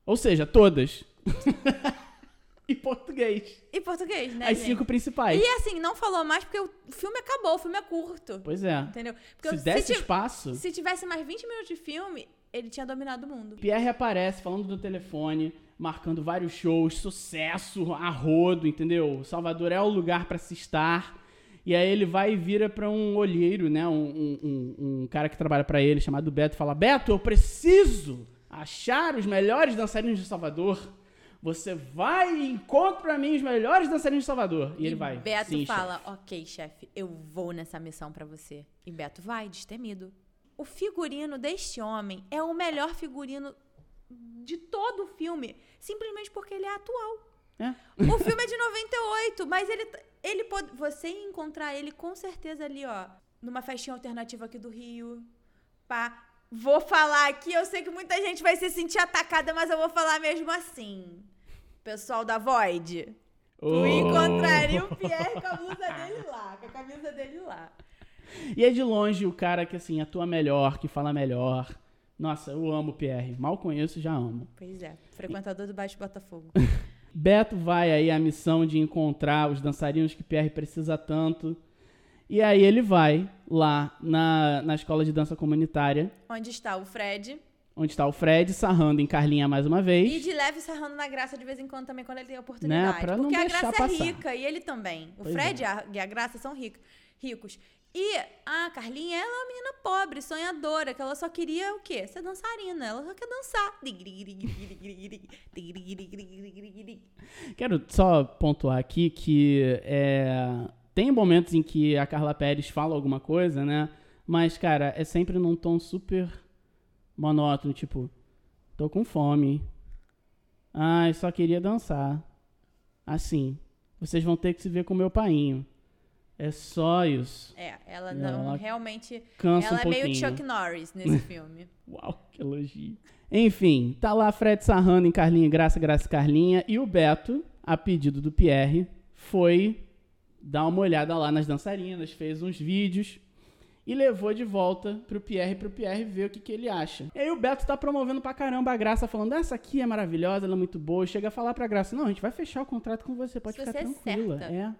Ou seja, todas. e português. e português, né? As gente? cinco principais. E assim, não falou mais porque o filme acabou, o filme é curto. Pois é. Entendeu? Porque Se desse ti- espaço, se tivesse mais 20 minutos de filme, ele tinha dominado o mundo. Pierre aparece falando no telefone, marcando vários shows, sucesso a rodo, entendeu? Salvador é o lugar pra se estar. E aí ele vai e vira pra um olheiro, né? Um, um- um- cara que trabalha pra ele, chamado Beto, e fala: Beto, eu preciso achar os melhores dançarinos de Salvador. Você vai e encontra pra mim os melhores dançarinos de Salvador. E ele vai. Beto "Sim, fala: chefe." Ok, chefe, eu vou nessa missão pra você. E Beto vai, destemido. O figurino deste homem é o melhor figurino de todo o filme, simplesmente porque ele é atual. É. O filme é de 98, mas ele, ele pode, você encontrar ele com certeza ali, ó, numa festinha alternativa aqui do Rio. Pá. Vou falar aqui, eu sei que muita gente vai se sentir atacada, mas eu vou falar mesmo assim. Pessoal da Void, tu Oh. encontraria o Pierre com a blusa dele lá, com a camisa dele lá. E é de longe o cara que, assim, atua melhor, que fala melhor. Nossa, eu amo o Pierre. Mal conheço, já amo. Pois é, frequentador do Baixo Botafogo. Beto vai aí à missão de encontrar os dançarinos que Pierre precisa tanto. E aí ele vai lá na, na escola de dança comunitária, Onde está o Fred? onde está o Fred sarrando em Carlinha mais uma vez. E de leve sarrando na graça de vez em quando também, quando ele tem a oportunidade. Né, pra não Porque a graça passar. é rica e ele também. O Pois Fred é. e a- graça são ric- ricos. E a Carlinha, ela é uma menina pobre, sonhadora, que ela só queria o quê? Ser dançarina. Ela só quer dançar. Quero só pontuar aqui que é, tem momentos em que a Carla Pérez fala alguma coisa, né? Mas, cara, é sempre num tom super monótono, tipo, tô com fome. Ai, só queria dançar. Assim, vocês vão ter que se ver com meu painho. É só isso. É, ela não Ela realmente. Cansa ela um é pouquinho. meio Chuck Norris nesse filme. Uau, que elogio. Enfim, tá lá Fred sarrando em Carlinha, Graça, Graça, Carlinha. E o Beto, a pedido do Pierre, foi dar uma olhada lá nas dançarinas, fez uns vídeos e levou de volta pro Pierre, pro Pierre ver o que, que ele acha. E aí o Beto tá promovendo pra caramba a Graça, falando, essa aqui é maravilhosa, ela é muito boa. Chega a falar pra Graça, não, a gente vai fechar o contrato com você, pode Se ficar você é tranquila. certa. É.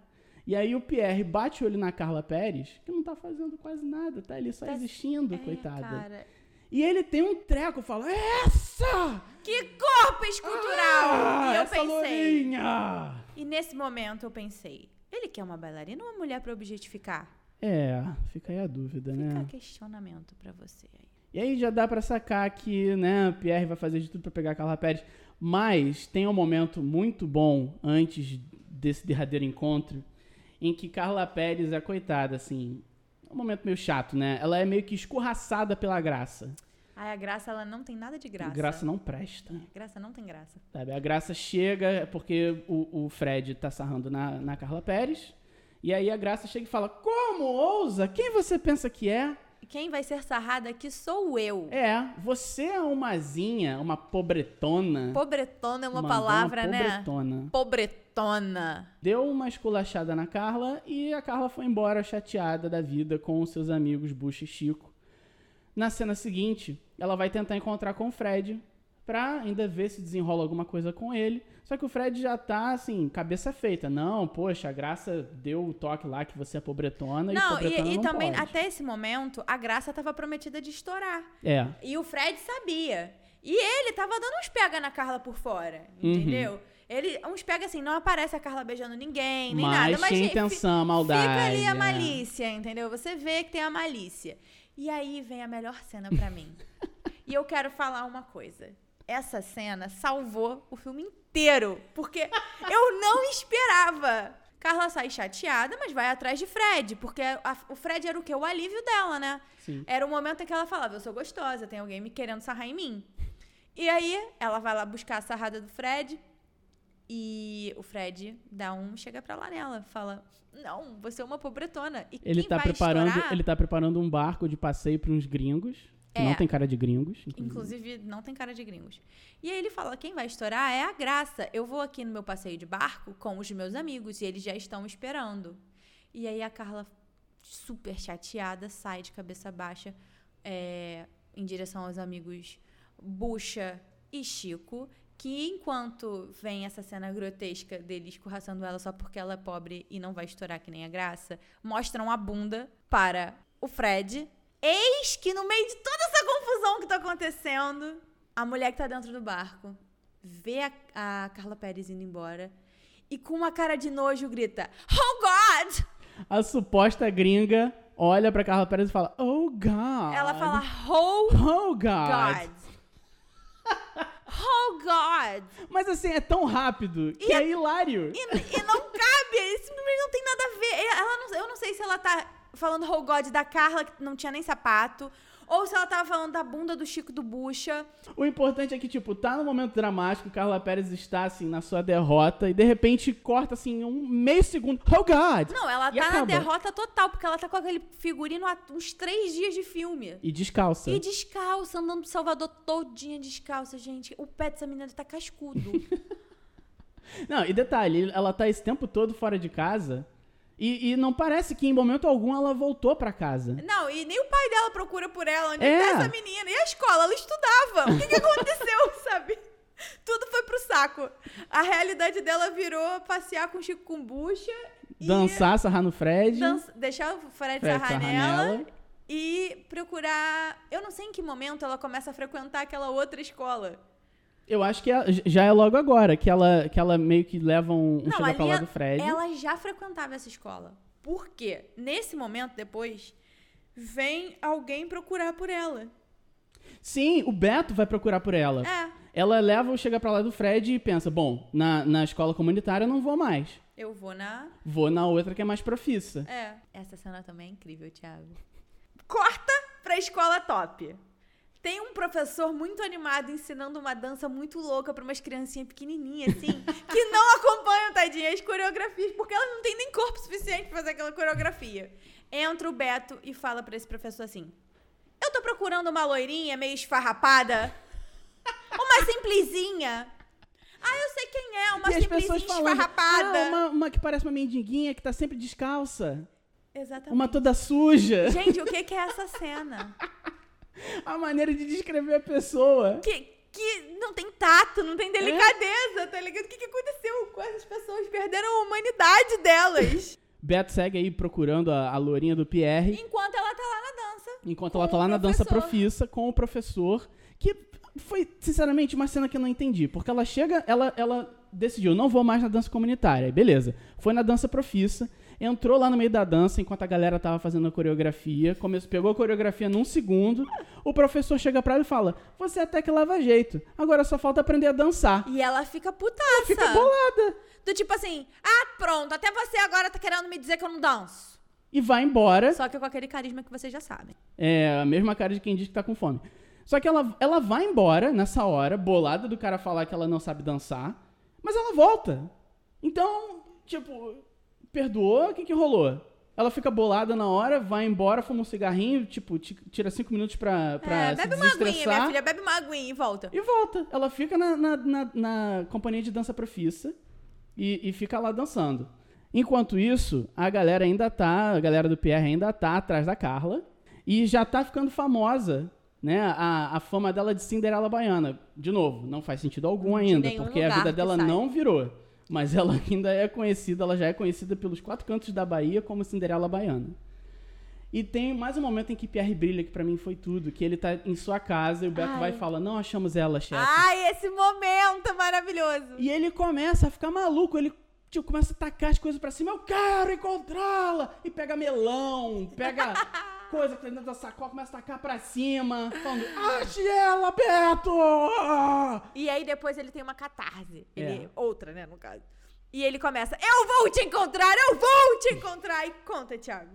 E aí o Pierre bate o olho na Carla Pérez, que não tá fazendo quase nada, tá ali só Tá- existindo, É, coitada. cara. E ele tem um treco, fala, essa! Que corpo escultural! Ah, e eu essa pensei. lourinha! E nesse momento eu pensei, ele quer uma bailarina ou uma mulher pra objetificar? É, fica aí a dúvida, Fica né? questionamento pra você aí. E aí já dá pra sacar que, né, Pierre vai fazer de tudo pra pegar a Carla Pérez. Mas tem um momento muito bom antes desse derradeiro encontro em que Carla Pérez é coitada, assim. É um momento meio chato, né? Ela é meio que escorraçada pela graça. Ai, a graça, ela não tem nada de graça. Graça não presta. Graça não tem graça. Sabe? A Graça chega, porque o, o Fred tá sarrando na, na Carla Pérez. E aí a Graça chega e fala: Como ousa? Quem você pensa que é? Quem vai ser sarrada aqui sou eu. É, você é umazinha, uma pobretona. Pobretona é uma Mandou palavra, né? pobretona. Pobretona. Deu uma esculachada na Carla e a Carla foi embora chateada da vida com os seus amigos Bush e Chico. Na cena seguinte, ela vai tentar encontrar com o Fred pra ainda ver se desenrola alguma coisa com ele. Só que o Fred já tá, assim, cabeça feita. Não, poxa, a Graça deu o toque lá que você é pobretona Não, e pobretona e, e não também, pode. até esse momento, a graça tava prometida de estourar. É, E o Fred sabia. E ele tava dando uns pega na Carla por fora, Uhum. entendeu? Ele, uns pega assim, não aparece a Carla beijando ninguém, nem mas nada. Mas fi- intenção, maldade. Fica ali a é. malícia, entendeu? Você vê que tem a malícia. E aí vem a melhor cena pra mim. e eu quero falar uma coisa. Essa cena salvou o filme inteiro, porque eu não esperava. Carla sai chateada, mas vai atrás de Fred, porque a- o Fred era o quê? O alívio dela, né? Sim. Era o momento em que ela falava, eu sou gostosa, tem alguém me querendo sarrar em mim. E aí, ela vai lá buscar a sarrada do Fred, e o Fred dá um, chega pra lá nela, fala, não, você é uma pobretona. E Ele quem tá, vai preparando, estourar, ele tá preparando um barco de passeio para uns gringos, que É. não tem cara de gringos. Inclusive, não tem cara de gringos. E aí ele fala: quem vai estourar é a graça. Eu vou aqui no meu passeio de barco com os meus amigos e eles já estão esperando. E aí a Carla, super chateada, sai de cabeça baixa é, em direção aos amigos Bucha e Chico. Que enquanto vem essa cena grotesca dele escorraçando ela só porque ela é pobre e não vai estourar que nem a graça, mostram a bunda para o Fred. Eis que no meio de toda essa confusão que tá acontecendo, a mulher que tá dentro do barco vê a, a Carla Pérez indo embora e com uma cara de nojo grita: Oh God! A suposta gringa olha pra Carla Pérez e fala, Oh, God. Ela fala: Oh Oh, God. God! Oh God! Mas assim, é tão rápido que a- é hilário. E, e não cabe, simplesmente não tem nada a ver. Ela não- eu não sei se ela tá falando oh God da Carla, que não tinha nem sapato, Ou se ela tava falando da bunda do Chico do Bucha. O importante é que, tipo, tá no momento dramático, Carla Pérez está, assim, na sua derrota, e de repente corta, assim, um meio segundo. Oh, God! Não, ela tá na acaba. derrota total, porque ela tá com aquele figurino há uns três dias de filme. E descalça. E descalça, andando pro Salvador todinha descalça, gente. O pé dessa menina tá cascudo. Não, e detalhe, ela tá esse tempo todo fora de casa, e, e não parece que em momento algum ela voltou pra casa. Não, e nem o pai dela procura por ela. Onde É. tá essa menina? E a escola? Ela estudava. O que, que aconteceu, sabe? Tudo foi pro saco. A realidade dela virou passear com o Chico Kumbucha e Dançar, sarrar no Fred. dança- deixar o Fred, Fred sarrar sarrar nela nela. e procurar. Eu não sei em que momento ela começa a frequentar aquela outra escola. Eu acho que é- já é logo agora, que ela, que ela meio que leva um, um chega pra lá a- do Fred. ela já frequentava essa escola. Por quê? Nesse momento, depois, vem alguém procurar por ela. Sim, o Beto vai procurar por ela. É, Ela leva o chega pra lá do Fred e pensa, bom, na, na escola comunitária eu não vou mais. eu vou na. Vou na outra que é mais profissa. É. Essa cena também é incrível, Thiago. Corta pra escola top. Tem um professor muito animado ensinando uma dança muito louca pra umas criancinhas pequenininhas, assim, que não acompanham, tadinha, as coreografias, porque elas não têm nem corpo suficiente pra fazer aquela coreografia. Entra o Beto e fala pra esse professor assim: Eu tô procurando uma loirinha meio esfarrapada, uma simplesinha. Ah, eu sei quem é, uma e simplesinha falando, esfarrapada. ah, uma, uma que parece uma mendiguinha, que tá sempre descalça. Exatamente. Uma toda suja. Gente, o que, que é essa cena? A maneira de descrever a pessoa. Que, que não tem tato, não tem delicadeza, tá ligado? O que, que aconteceu com essas pessoas? Perderam a humanidade delas. Beto segue aí procurando a, a lourinha do Pierre, Enquanto ela tá lá na dança. enquanto ela tá lá na dança profissa com o professor, que foi, sinceramente, uma cena que eu não entendi. Porque ela chega, ela, ela decidiu, não vou mais na dança comunitária. Beleza. Foi na dança profissa, entrou lá no meio da dança enquanto a galera tava fazendo a coreografia, começou, pegou a coreografia num segundo, o professor chega pra ela e fala, você até que leva jeito, agora só falta aprender a dançar. E ela fica putaça. Fica bolada. Do tipo assim, ah, pronto, até você agora tá querendo me dizer que eu não danço. E vai embora. Só que com aquele carisma que vocês já sabem. É a mesma cara de quem diz que tá com fome. Só que ela, ela vai embora nessa hora, bolada do cara falar que ela não sabe dançar, mas ela volta. Então, tipo, perdoou, o que que rolou? Ela fica bolada na hora, vai embora, fuma um cigarrinho, tipo, ti- tira cinco minutos pra, pra é, se bebe uma aguinha, minha filha, bebe uma aguinha e volta. E volta. Ela fica na, na, na- na companhia de dança profissa e, e fica lá dançando. Enquanto isso, a galera ainda tá, a galera do Pierre ainda tá atrás da Carla e já tá ficando famosa, né? A, a fama dela de Cinderela Baiana. De novo, não faz sentido algum ainda, porque a vida dela não virou. Mas ela ainda é conhecida, ela já é conhecida pelos quatro cantos da Bahia como Cinderela Baiana. E tem mais um momento em que Pierre brilha, que pra mim foi tudo, que ele tá em sua casa e o Beto Ai. vai e fala, não achamos ela, chefe. Ai, esse momento maravilhoso. E ele começa a ficar maluco, ele tipo, começa a tacar as coisas pra cima, eu quero encontrá-la! E pega melão, pega coisa que tá dentro da sacola, começa a tacar pra cima, falando, ache ela, Beto! E aí depois ele tem uma catarse. Ele, É. Outra, né, no caso. E ele começa, eu vou te encontrar, eu vou te encontrar. E conta, Thiago.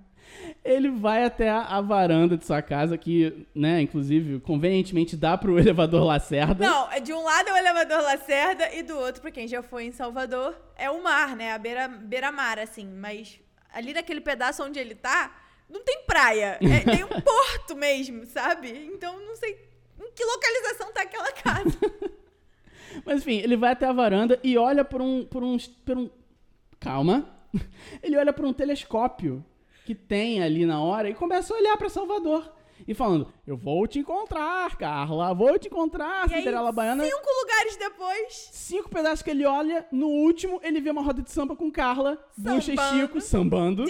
Ele vai até a, varanda de sua casa, que, né, inclusive, convenientemente dá pro elevador Lacerda. Não, é de um lado é o elevador Lacerda e do outro, pra quem já foi em Salvador, é o mar, né? A beira- beira-mar, assim. Mas ali naquele pedaço onde ele tá, não tem praia. É, tem um porto mesmo, sabe? Então não sei em que localização tá aquela casa. Mas enfim, ele vai até a varanda e olha por um. por um. Por um calma. Ele olha por um telescópio que tem ali na hora e começa a olhar pra Salvador. E falando, eu vou te encontrar, Carla, vou te encontrar, E aí, Cinderela Baiana. cinco lugares depois, Cinco pedaços que ele olha, no último ele vê uma roda de samba com Carla, Bucha e Sambando. Chico sambando.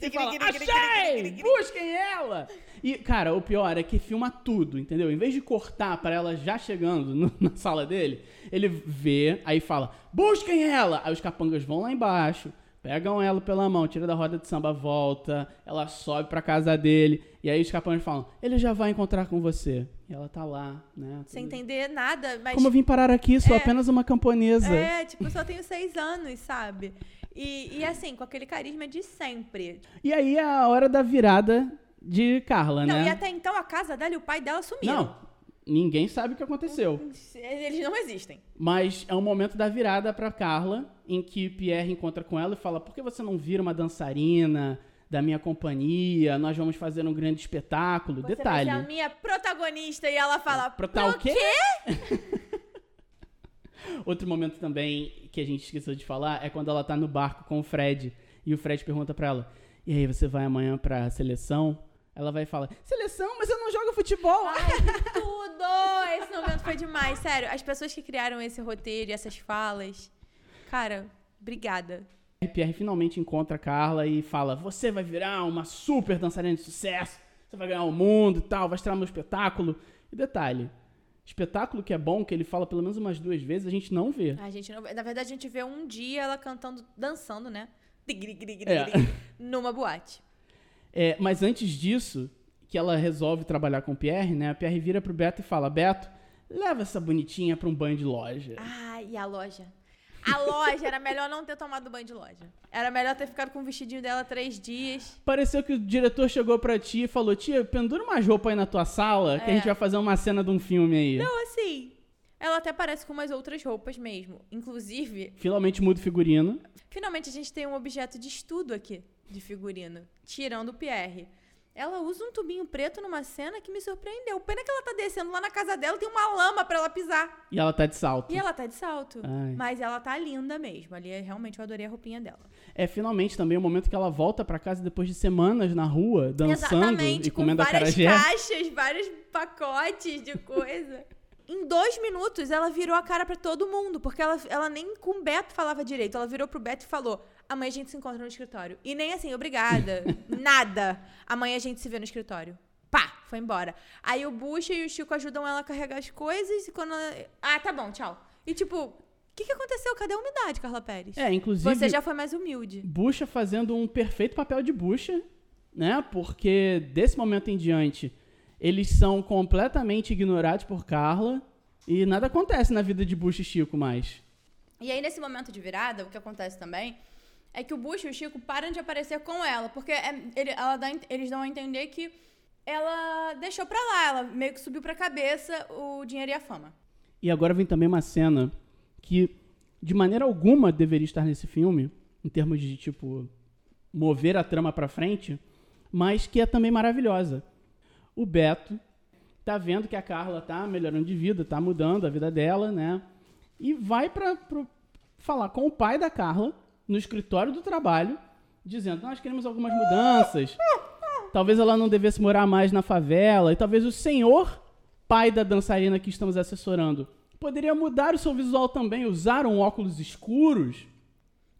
E fala, achei! Busquem ela! E, cara, o pior é que filma tudo, entendeu? Em vez de cortar pra ela já chegando no- na sala dele, ele vê, aí fala, busquem ela! Aí os capangas vão lá embaixo, pegam ela pela mão, tira da roda de samba, volta, ela sobe pra casa dele, e aí os capangas falam, ele já vai encontrar com você. E ela tá lá, né? Sem tudo- entender nada, mas... Como eu vim parar aqui, sou É. apenas uma camponesa. É, tipo, eu só tenho seis anos, sabe? E, e assim, com aquele carisma de sempre. E aí é a hora da virada de Carla, Não, né? e até então a casa dela e o pai dela sumiram. Não, ninguém sabe o que aconteceu. Eles não existem. Mas é o momento da virada pra Carla, em que Pierre encontra com ela e fala: Por que você não vira uma dançarina da minha companhia? Nós vamos fazer um grande espetáculo. Você Detalhe. vai ser a minha protagonista e ela fala, Prota- o "Pro quê? Outro momento também que a gente esqueceu de falar é quando ela tá no barco com o Fred e o Fred pergunta pra ela: E aí, você vai amanhã pra seleção? Ela vai e fala: Seleção, mas eu não jogo futebol. Ai, tudo! Esse momento foi demais, sério. As pessoas que criaram esse roteiro e essas falas, cara, obrigada. Pierre finalmente encontra a Carla e fala: Você vai virar uma super dançarina de sucesso, você vai ganhar o mundo e tal, vai estrear no espetáculo. E detalhe: espetáculo que é bom, que ele fala pelo menos umas duas vezes, a gente não vê. A gente não, na verdade, a gente vê um dia ela cantando, dançando, né? É. numa boate. É, mas antes disso, que ela resolve trabalhar com o Pierre, né? A Pierre vira pro Beto e fala: Beto, leva essa bonitinha pra um banho de loja. Ah, e a loja? A loja, era melhor não ter tomado banho de loja. Era melhor ter ficado com o vestidinho dela três dias. Pareceu que o diretor chegou pra ti e falou: Tia, pendura umas roupas aí na tua sala, que a É. gente vai fazer uma cena de um filme aí. Não, assim, ela até parece com umas outras roupas mesmo. Inclusive, Finalmente muda o figurino. finalmente a gente tem um objeto de estudo aqui, de figurino. Tirando o Pierre. Ela usa um tubinho preto numa cena que me surpreendeu. Pena que ela tá descendo lá na casa dela, tem uma lama pra ela pisar. E ela tá de salto. E ela tá de salto. Ai. Mas ela tá linda mesmo. Ali, realmente, eu adorei a roupinha dela. É finalmente também o momento que ela volta pra casa depois de semanas na rua, dançando Exatamente, e com comendo várias acarajé. caixas, vários pacotes de coisa. em dois minutos, ela virou a cara pra todo mundo, porque ela, ela nem com o Beto falava direito. Ela virou pro Beto e falou: amanhã a gente se encontra no escritório. E nem assim, obrigada. nada. Amanhã a gente se vê no escritório. Pá, foi embora. Aí o Bucha e o Chico ajudam ela a carregar as coisas e quando ela... Ah, tá bom, tchau. E tipo, o que, que aconteceu? Cadê a humildade, Carla Pérez? É, inclusive, Você já foi mais humilde. Bucha fazendo um perfeito papel de bucha, né? Porque desse momento em diante, eles são completamente ignorados por Carla e nada acontece na vida de Bucha e Chico mais. E aí, nesse momento de virada, o que acontece também é que o Bush e o Chico param de aparecer com ela, porque é- ele- ela dá- eles dão a entender que ela deixou pra lá, ela meio que subiu pra cabeça o dinheiro e a fama. E agora vem também uma cena que, de maneira alguma, deveria estar nesse filme, em termos de, tipo, mover a trama pra frente, mas que é também maravilhosa. O Beto tá vendo que a Carla tá melhorando de vida, tá mudando a vida dela, né? E vai pra, pro- falar com o pai da Carla, no escritório do trabalho, dizendo: Nós queremos algumas mudanças. Talvez ela não devesse morar mais na favela. E talvez o senhor, pai da dançarina que estamos assessorando, poderia mudar o seu visual também, usar um óculos escuros,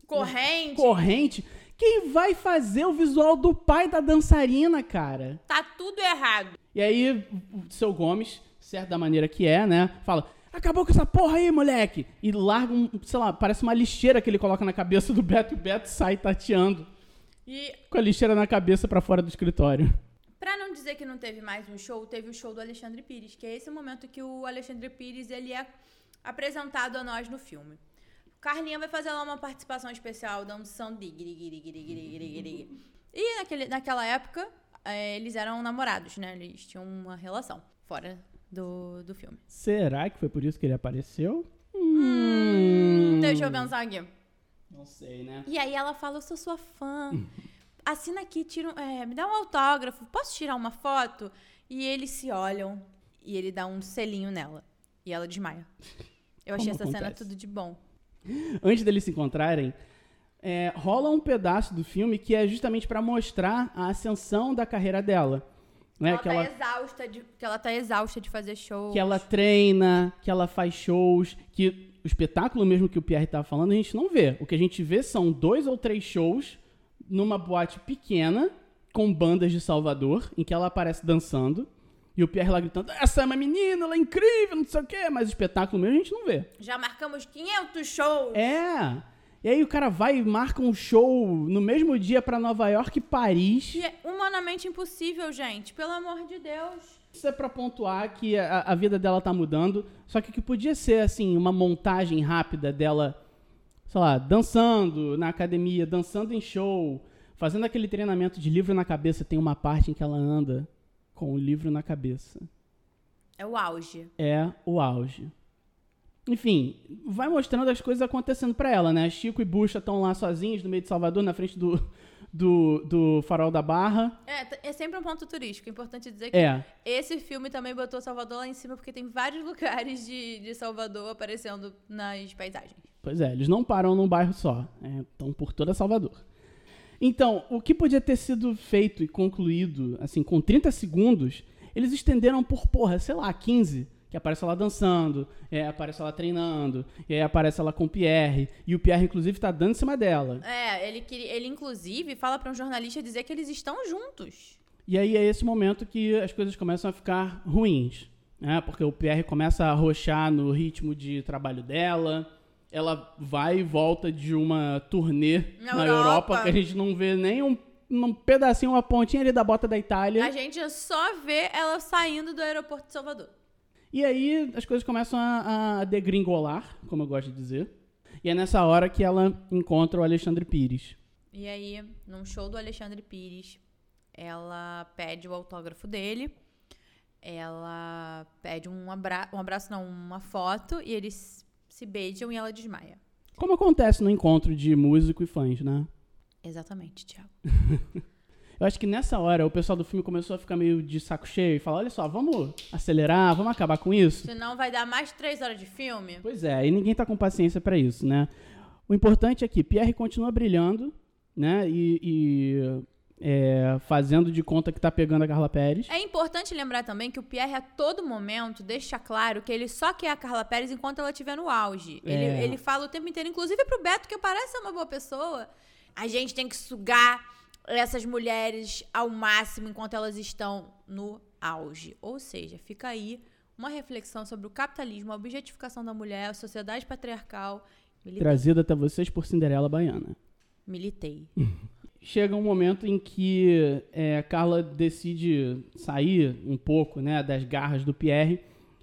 Corrente, corrente. Quem vai fazer o visual do pai da dançarina, cara? tá tudo errado. E aí, o seu Gomes, certo da maneira que é, né? Fala: Acabou com essa porra aí, moleque! E larga um, sei lá, parece uma lixeira que ele coloca na cabeça do Beto e o Beto sai tateando E com a lixeira na cabeça pra fora do escritório. Pra não dizer que não teve mais um show, teve o show do Alexandre Pires, que é esse momento que o Alexandre Pires ele é apresentado a nós no filme. Carlinha vai fazer lá uma participação especial, dando som de giri, giri, giri, giri, giri, giri. E naquele, naquela época, eh, eles eram namorados, né? Eles tinham uma relação fora do, do filme. Será que foi por isso que ele apareceu? Hum, Deixa eu pensar aqui. Não sei, né? E aí ela fala, eu sou sua fã. Assina aqui, tira um, é, me dá um autógrafo. Posso tirar uma foto? E eles se olham e ele dá um selinho nela. E ela desmaia. Eu achei Como essa cena acontece? tudo de bom. Antes deles se encontrarem, é, rola um pedaço do filme que é justamente pra mostrar a ascensão da carreira dela. Né? ela que, tá ela, exausta de, que ela tá exausta de fazer show. que ela treina, que ela faz shows, que o espetáculo mesmo que o Pierre tava falando, a gente não vê. O que a gente vê são dois ou três shows numa boate pequena, com bandas de Salvador, em que ela aparece dançando. E o Pierre lá gritando, essa é uma menina, ela é incrível, não sei o quê. Mas o espetáculo mesmo a gente não vê. Já marcamos 500 shows. É. E aí o cara vai e marca um show no mesmo dia pra Nova York e Paris. Que é humanamente impossível, gente. Pelo amor de Deus. Isso é pra pontuar que a, a vida dela tá mudando. Só que o que podia ser, assim, uma montagem rápida dela, sei lá, dançando na academia, dançando em show, fazendo aquele treinamento de livro na cabeça, tem uma parte em que ela anda com o livro na cabeça. É o auge. É o auge. Enfim, vai mostrando as coisas acontecendo pra ela, né? Chico e Bucha estão lá sozinhos no meio de Salvador, na frente do, do, do farol da Barra. É, é sempre um ponto turístico. É importante dizer que É, esse filme também botou Salvador lá em cima, porque tem vários lugares de, de Salvador aparecendo nas paisagens. Pois é, eles não param num bairro só, estão por toda Salvador. Então, o que podia ter sido feito e concluído, assim, com 30 segundos, eles estenderam por, porra, sei lá, 15. Que aparece ela dançando, é, aparece ela treinando, e aí aparece ela com o Pierre, e o Pierre, inclusive, tá dando em cima dela. É, ele, ele inclusive fala pra um jornalista dizer que eles estão juntos. E aí é esse momento que as coisas começam a ficar ruins, né? Porque o Pierre começa a arrochar no ritmo de trabalho dela. Ela vai e volta de uma turnê Na na, Europa. Europa. que a gente não vê nem um, um pedacinho, uma pontinha ali da bota da Itália. A gente só vê ela saindo do aeroporto de Salvador. E aí as coisas começam a, a degringolar, como eu gosto de dizer. E é nessa hora que ela encontra o Alexandre Pires. E aí, num show do Alexandre Pires, ela pede o autógrafo dele. Ela pede um, abra um abraço, não, uma foto, e eles se beijam e ela desmaia. Como acontece no encontro de músico e fãs, né? Exatamente, Thiago. Eu acho que nessa hora o pessoal do filme começou a ficar meio de saco cheio e falar: olha só, vamos acelerar, vamos acabar com isso. Senão vai dar mais de três horas de filme. Pois é, e ninguém tá com paciência pra isso, né? O importante é que Pierre continua brilhando, né? E, e, é, fazendo de conta que tá pegando a Carla Pérez. É importante lembrar também que o Pierre, a todo momento, deixa claro que ele só quer a Carla Pérez enquanto ela estiver no auge. Ele, É. ele fala o tempo inteiro, inclusive pro Beto, que parece ser uma boa pessoa. A gente tem que sugar essas mulheres ao máximo enquanto elas estão no auge. Ou seja, fica aí uma reflexão sobre o capitalismo, a objetificação da mulher, a sociedade patriarcal. Militei. Trazida até vocês por Cinderela Baiana. Militei. Chega um momento em que é, Carla decide sair um pouco né, das garras do Pierre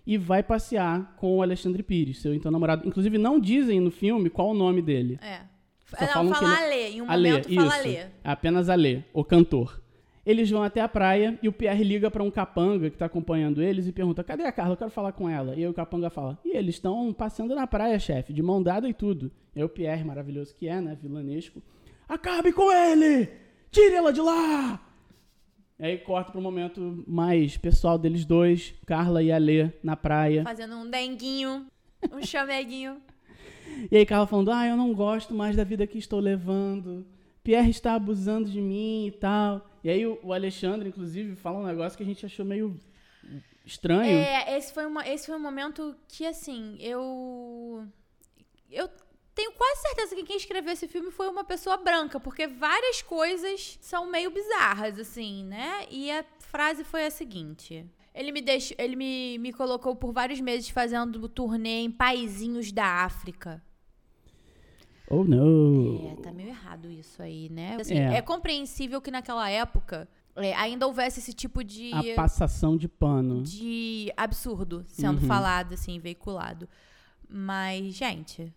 e vai passear com o Alexandre Pires, seu então namorado. Inclusive, não dizem no filme qual o nome dele. É. Só Não, falam fala ele- Alê. Em um Alê, momento fala isso. Alê. Apenas Alê, o cantor. Eles vão até a praia e o Pierre liga pra um capanga que tá acompanhando eles e pergunta: Cadê a Carla? Eu quero falar com ela. E aí o capanga fala: E eles estão passeando na praia, chefe, de mão dada e tudo. E aí o Pierre, maravilhoso que é, né? Vilanesco: Acabe com ele! Tire ela de lá! E aí corta pro momento mais pessoal deles dois, Carla e Alê na praia. Fazendo um denguinho, um chameguinho. E aí Carla falando, ah, eu não gosto mais da vida que estou levando. Pierre está abusando de mim e tal. E aí o, Alexandre, inclusive, fala um negócio que a gente achou meio estranho. É, esse foi, uma, esse foi um momento que, assim, eu. Eu tenho quase certeza que quem escreveu esse filme foi uma pessoa branca, porque várias coisas são meio bizarras, assim, né? E a frase foi a seguinte. Ele me deixou, ele me, me colocou por vários meses fazendo turnê em paizinhos da África. Oh, não. É, tá meio errado isso aí, né? Assim, É. é. compreensível que naquela época é, ainda houvesse esse tipo de A passação de pano. de absurdo sendo Uhum. falado, assim, veiculado. Mas, gente.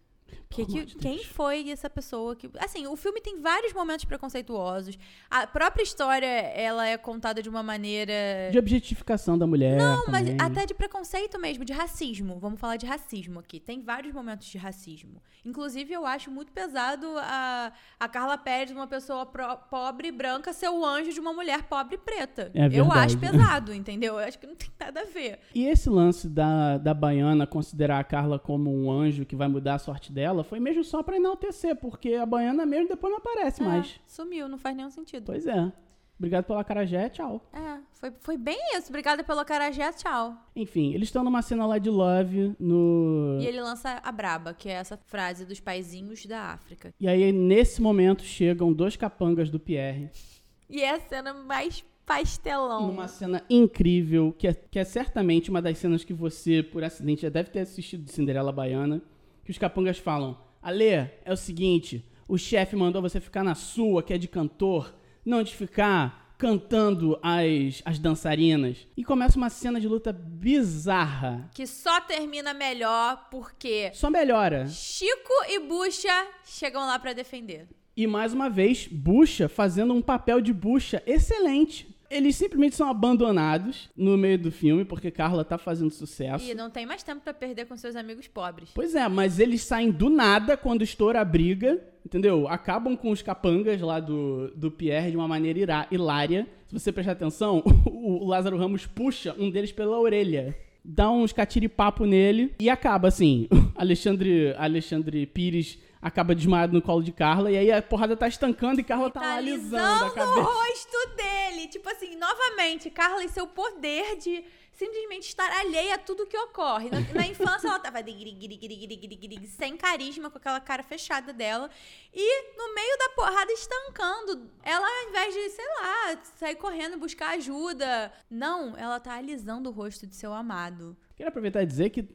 Que- que- de quem foi essa pessoa que. Assim, o filme tem vários momentos preconceituosos. A própria história, ela é contada de uma maneira. De objetificação da mulher. Não, mas também. até de preconceito mesmo, de racismo. Vamos falar de racismo aqui. Tem vários momentos de racismo. Inclusive, eu acho muito pesado a, a Carla Pérez, uma pessoa pro- pobre e branca, ser o anjo de uma mulher pobre e preta. É eu acho pesado, entendeu? Eu acho que não tem nada a ver. E esse lance da, da Baiana considerar a Carla como um anjo que vai mudar a sorte dela foi mesmo só pra enaltecer, porque a Baiana mesmo depois não aparece mais. É, sumiu, não faz nenhum sentido. Pois é. Obrigado pela carajé, tchau. É, foi, foi bem isso. Obrigada pelo acarajé, tchau. Enfim, eles estão numa cena lá de Love no. E ele lança a braba, que é essa frase dos paizinhos da África. E aí, nesse momento, chegam dois capangas do Pierre. E é a cena mais pastelão. Numa cena incrível, que é, que é certamente uma das cenas que você, por acidente, já deve ter assistido de Cinderela Baiana. Que os capangas falam: Alê, é o seguinte, o chefe mandou você ficar na sua, que é de cantor, não de ficar cantando as, as dançarinas. E começa uma cena de luta bizarra. Que só termina melhor porque Só melhora. Chico e Bucha chegam lá pra defender. E mais uma vez, Bucha fazendo um papel de Bucha excelente. Eles simplesmente são abandonados no meio do filme, porque Carla tá fazendo sucesso. E não tem mais tempo pra perder com seus amigos pobres. Pois é, mas eles saem do nada quando estoura a briga, entendeu? Acabam com os capangas lá do, do Pierre de uma maneira ira- hilária. Se você prestar atenção, o, o Lázaro Ramos puxa um deles pela orelha, dá uns catiripapo nele e acaba assim. Alexandre, Alexandre Pires acaba desmaiado no colo de Carla e aí a porrada tá estancando e Carla tá, Tá alisando alisando o rosto dele. Tipo assim, novamente, Carla e seu poder de simplesmente estar alheia a tudo que ocorre. Na, na infância ela tava sem carisma, com aquela cara fechada dela. E no meio da porrada estancando. Ela, ao invés de, sei lá, sair correndo buscar ajuda. Não, ela tá alisando o rosto de seu amado. Quero aproveitar e dizer que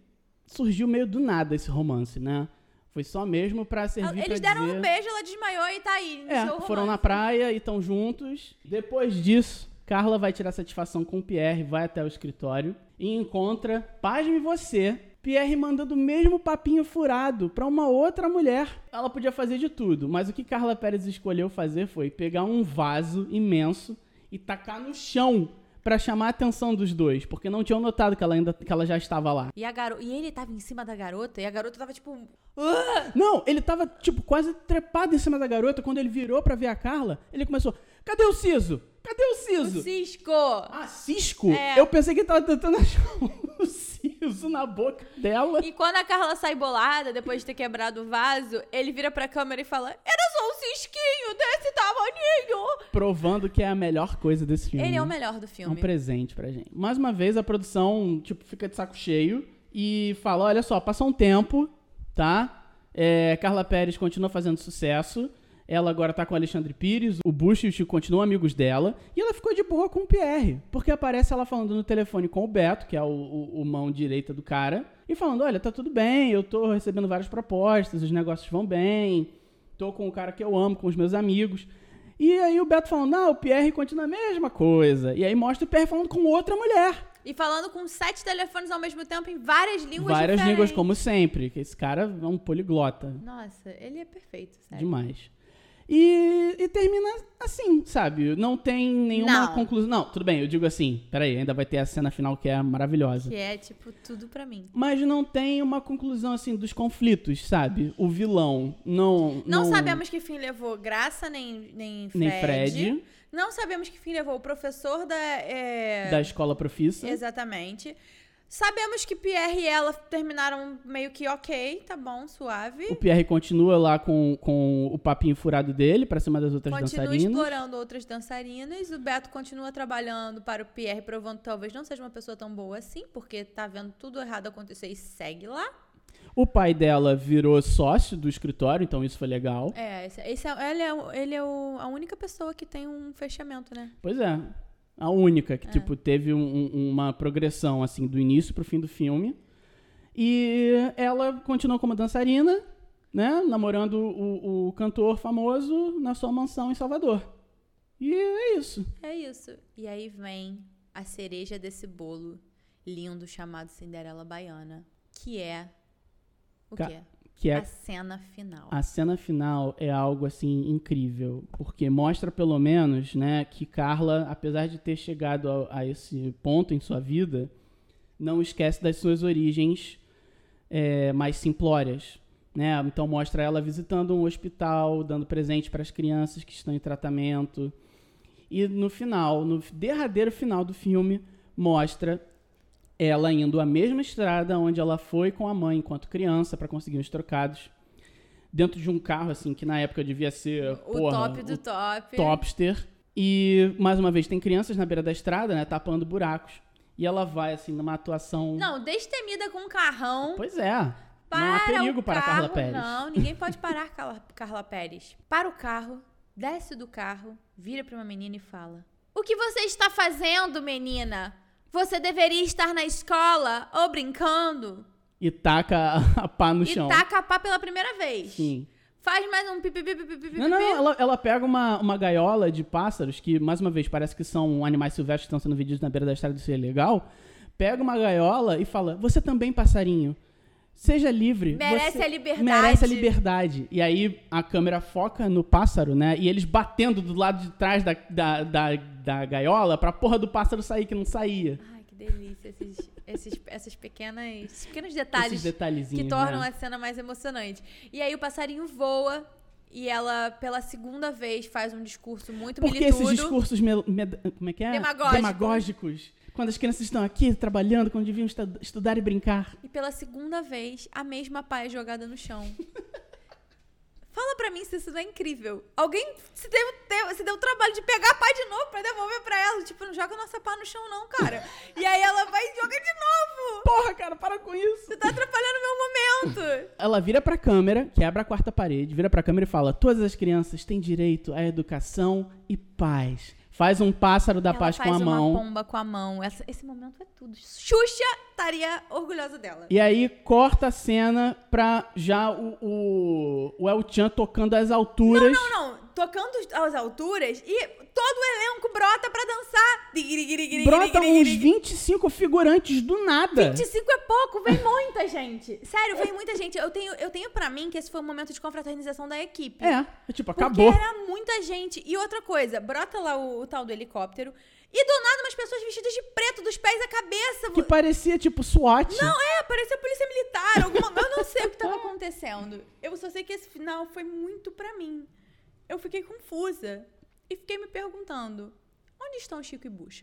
surgiu meio do nada esse romance, né? Foi só mesmo pra servir Eles pra deram dizer... um beijo, ela desmaiou e tá aí. É, foram na praia e estão juntos. Depois disso, Carla vai tirar satisfação com o Pierre, vai até o escritório e encontra, pasme você, Pierre mandando o mesmo papinho furado pra uma outra mulher. Ela podia fazer de tudo, mas o que Carla Pérez escolheu fazer foi pegar um vaso imenso e tacar no chão pra chamar a atenção dos dois, porque não tinham notado que ela ainda que ela já estava lá. E, a garo... e ele tava em cima da garota e a garota tava tipo. Não, ele tava, tipo, quase trepado em cima da garota. Quando ele virou pra ver a Carla, ele começou: Cadê o Siso? Cadê o O Siso? Cisco! Ah, Cisco? É. Eu pensei que ele tava tentando achar o Siso na boca dela. E quando a Carla sai bolada, depois de ter quebrado o vaso, ele vira pra câmera e fala: Era só um cisquinho desse tamaninho! Provando que é a melhor coisa desse filme. Ele é o melhor do É um filme. presente pra gente. Mais uma vez, a produção, tipo, fica de saco cheio e fala: olha só, passou um tempo, tá? É, Carla Pérez continua fazendo sucesso. Ela agora tá com o Alexandre Pires, o Bush e o Chico continuam amigos dela. E ela ficou de boa com o Pierre. Porque aparece ela falando no telefone com o Beto, que é o, o- o mão direita do cara. E falando: olha, tá tudo bem, eu tô recebendo várias propostas, os negócios vão bem. Tô com o cara que eu amo, com os meus amigos. E aí o Beto falando, não, o Pierre continua a mesma coisa. E aí mostra o Pierre falando com outra mulher. E falando com sete telefones ao mesmo tempo em várias línguas Várias diferentes. línguas, como sempre. Que esse cara é um poliglota. Nossa, ele é perfeito, sério. Demais. E, e termina assim, sabe? Não tem nenhuma Não. conclusão. Não, tudo bem, eu digo assim. Peraí, ainda vai ter a cena final que é maravilhosa. Que é, tipo, tudo pra mim. Mas não tem uma conclusão, assim, dos conflitos, sabe? O vilão não... Não, sabemos que fim levou Graça nem, nem Fred. Nem Fred, Não sabemos que fim levou o professor da. é, da escola profissa. Exatamente. Sabemos que Pierre e ela terminaram meio que ok, tá bom, suave. O Pierre continua lá com, com o papinho furado dele pra cima das outras Continua dançarinas. explorando outras dançarinas. O Beto continua trabalhando para o Pierre, provando que talvez não seja uma pessoa tão boa assim, porque tá vendo tudo errado acontecer e segue lá. O pai dela virou sócio do escritório, então isso foi legal. É, esse, esse é, ele é, ele é o- a única pessoa que tem um fechamento, né? Pois é. A única É. que, tipo, teve um- uma progressão, assim, do início pro fim do filme. E ela continuou como dançarina, né? Namorando o, o cantor famoso na sua mansão em Salvador. E é isso. É isso. E aí vem a cereja desse bolo lindo chamado Cinderela Baiana, que é o Ca- quê? Que é A cena final. A cena final é algo assim incrível, porque mostra pelo menos, né, que Carla, apesar de ter chegado a, a esse ponto em sua vida, não esquece das suas origens é, mais simplórias, né? Então mostra ela visitando um hospital, dando presente para as crianças que estão em tratamento. E no final, no derradeiro final do filme, mostra ela indo a mesma estrada onde ela foi com a mãe enquanto criança para conseguir os trocados. Dentro de um carro, assim, que na época devia ser. o porra, top do top. Topster. E, mais uma vez, tem crianças na beira da estrada, né? Tapando buracos. E ela vai, assim, numa atuação. Não, destemida com um carrão. Pois é. não Para há perigo o para carro. Carla Pérez. Não, ninguém pode parar Carla, Carla Pérez. Para o carro, desce do carro, vira para uma menina e fala: O que você está fazendo, menina? Você deveria estar na escola ou brincando. E taca a, pá no e chão. taca a pá pela primeira vez. Sim. Faz mais um pipi, pipi, pipi, pipi. Não, não, ela, ela pega uma, uma gaiola de pássaros, que, mais uma vez, parece que são animais silvestres que estão sendo vendidos na beira da estrada, isso é legal. Pega uma gaiola e fala, você também, passarinho. Seja livre. Merece Você a liberdade. Merece a liberdade. E aí a câmera foca no pássaro, né? E eles batendo do lado de trás da, da, da, da gaiola pra porra do pássaro sair, que não saía. Ai, que delícia. Esses, esses, essas pequenas, esses pequenos detalhes Esses detalhezinhos. que tornam né? a cena mais emocionante. E aí o passarinho voa e ela, pela segunda vez, faz um discurso muito Por que militudo. esses discursos mel- med- como é que é? Demagógicos. Demagógicos. Quando as crianças estão aqui trabalhando, quando deviam estu- estudar e brincar. E pela segunda vez, a mesma pá é jogada no chão. Fala pra mim se isso não é incrível. Alguém se deu, deu- se deu o trabalho de pegar a pá de novo pra devolver pra ela. Tipo, não joga nossa pá no chão, não, cara. e aí ela vai e joga de novo. Porra, cara, para com isso. Você tá atrapalhando o meu momento. Ela vira pra câmera, quebra a quarta parede, vira pra câmera e fala: Todas as crianças têm direito à educação e paz. Faz um pássaro da ela paz faz com a uma mão. pomba com a mão. Essa- esse momento é tudo. Xuxa estaria orgulhosa dela. E aí corta a cena pra já o, o, o El Chan tocando às alturas. Não, não, tocando às alturas e todo o elenco brota pra dançar. Brota uns digirigirigiri. 25 figurantes do nada. 25 é pouco, vem muita gente. Sério, vem muita gente. Eu tenho, eu tenho pra mim que esse foi um momento de confraternização da equipe. É, tipo, Porque acabou. era muita gente. E outra coisa, brota lá o, o tal do helicóptero e do nada umas pessoas vestidas de preto, dos pés à cabeça. Que parecia tipo SWAT. Não, é, parecia polícia militar, alguma Eu não sei o que tava acontecendo. Eu só sei que esse final foi muito pra mim eu fiquei confusa e fiquei me perguntando: onde estão Chico e Bucha?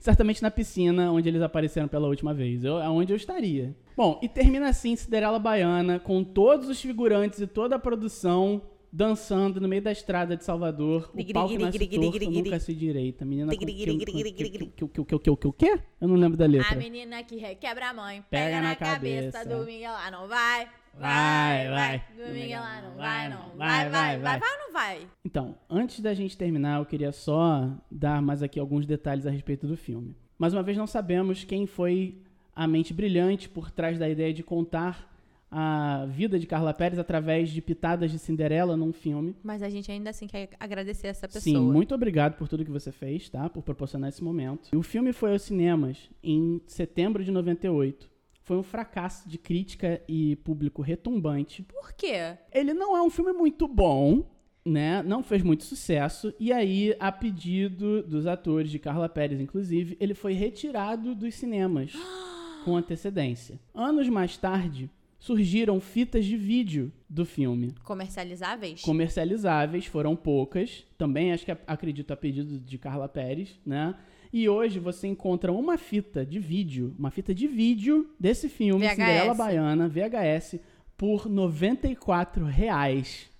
Certamente na piscina onde eles apareceram pela última vez. Eu, onde eu estaria. Bom, e termina assim Cinderela Baiana, com todos os figurantes e toda a produção dançando no meio da estrada de Salvador. O pau que nasce torto nunca se direita. Menina que o que? Eu não lembro da letra. A menina que requebra a mãe, pega, pega na, na cabeça, cabeça, lá, ela não vai. Vai, vai. Não Vai, não. vai, Vai, vai, vai, vai, vai ou não vai? Então, antes da gente terminar, eu queria só dar mais aqui alguns detalhes a respeito do filme. Mais uma vez, não sabemos quem foi a mente brilhante por trás da ideia de contar a vida de Carla Pérez através de pitadas de Cinderela num filme. Mas a gente ainda assim quer agradecer essa pessoa. Sim, muito obrigado por tudo que você fez, tá? Por proporcionar esse momento. E o filme foi aos cinemas em setembro de 98. Foi um fracasso de crítica e público retumbante. Por quê? Ele não é um filme muito bom, né? Não fez muito sucesso. E aí, a pedido dos atores, de Carla Pérez, inclusive, ele foi retirado dos cinemas com antecedência. Anos mais tarde, surgiram fitas de vídeo do filme. Comercializáveis? Comercializáveis, foram poucas. Também acho que acredito a pedido de Carla Pérez, né? E hoje você encontra uma fita de vídeo, uma fita de vídeo desse filme, VHS. Cinderela Baiana, VHS, por 94 reais.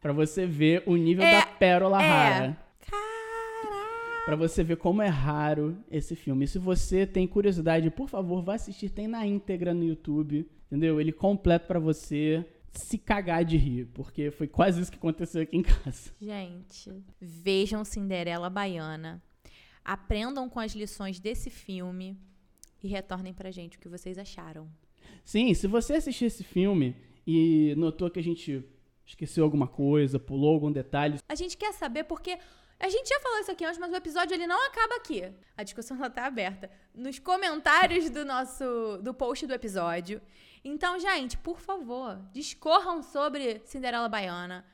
Pra você ver o nível É, da pérola é. rara. Caraca! Pra você ver como é raro esse filme. E se você tem curiosidade, por favor, vá assistir. Tem na íntegra no YouTube, entendeu? Ele completo pra você se cagar de rir. Porque foi quase isso que aconteceu aqui em casa. Gente, vejam Cinderela Baiana. Aprendam com as lições desse filme e retornem pra gente o que vocês acharam. Sim, se você assistir esse filme e notou que a gente esqueceu alguma coisa, pulou algum detalhe, A gente quer saber porque a gente já falou isso aqui antes, mas o episódio ele não acaba aqui. A discussão ela tá aberta nos comentários do nosso do post do episódio. Então, gente, por favor, discorram sobre Cinderela Baiana.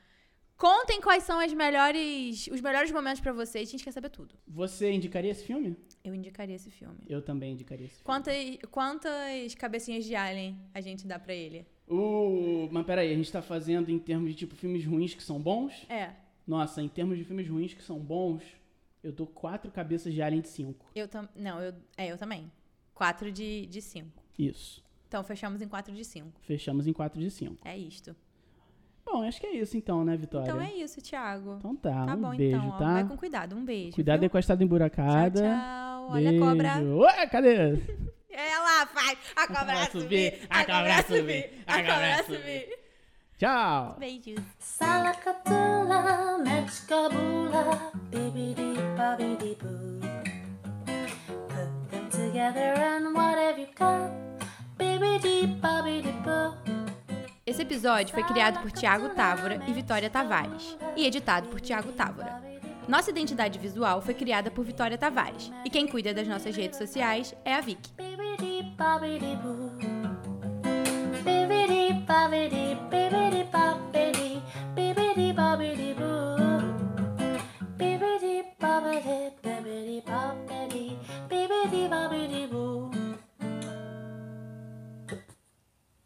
Contem quais são as melhores, os melhores momentos pra vocês. A gente quer saber tudo. você indicaria esse filme? Eu indicaria esse filme. Eu também indicaria esse filme. Quantas, quantas cabecinhas de alien a gente dá pra ele? Uh, mas peraí, a gente tá fazendo em termos de tipo filmes ruins que são bons? É, Nossa, em termos de filmes ruins que são bons, eu dou quatro cabeças de Alien de cinco. eu também. Não, eu, é, eu também. 4 de, de 5. Isso. Então, fechamos em 4 de 5. Fechamos em 4 de 5. É isto. Bom, acho que é isso então, né, Vitória? Então é isso, Thiago. Então tá, tá um bom, beijo, então. ó. tá? Vai com cuidado. Um beijo. Cuidado aí viu? com a estrada emburacada. Tchau, tchau. Olha Beijo. a cobra. Ué, cadê? Ela vai. A cobra subir. A cobra subir. A cobra subir. Tchau! Beijos. Salakatula, Mechkabula, bibbidi bobbidi boo. Put them together and what have you got? Esse episódio foi criado por Tiago Távora e Vitória Tavares e editado por Tiago Távora. Nossa identidade visual foi criada por Vitória Tavares e quem cuida das nossas redes sociais é a Vic. Bibbidi bobbidi boo.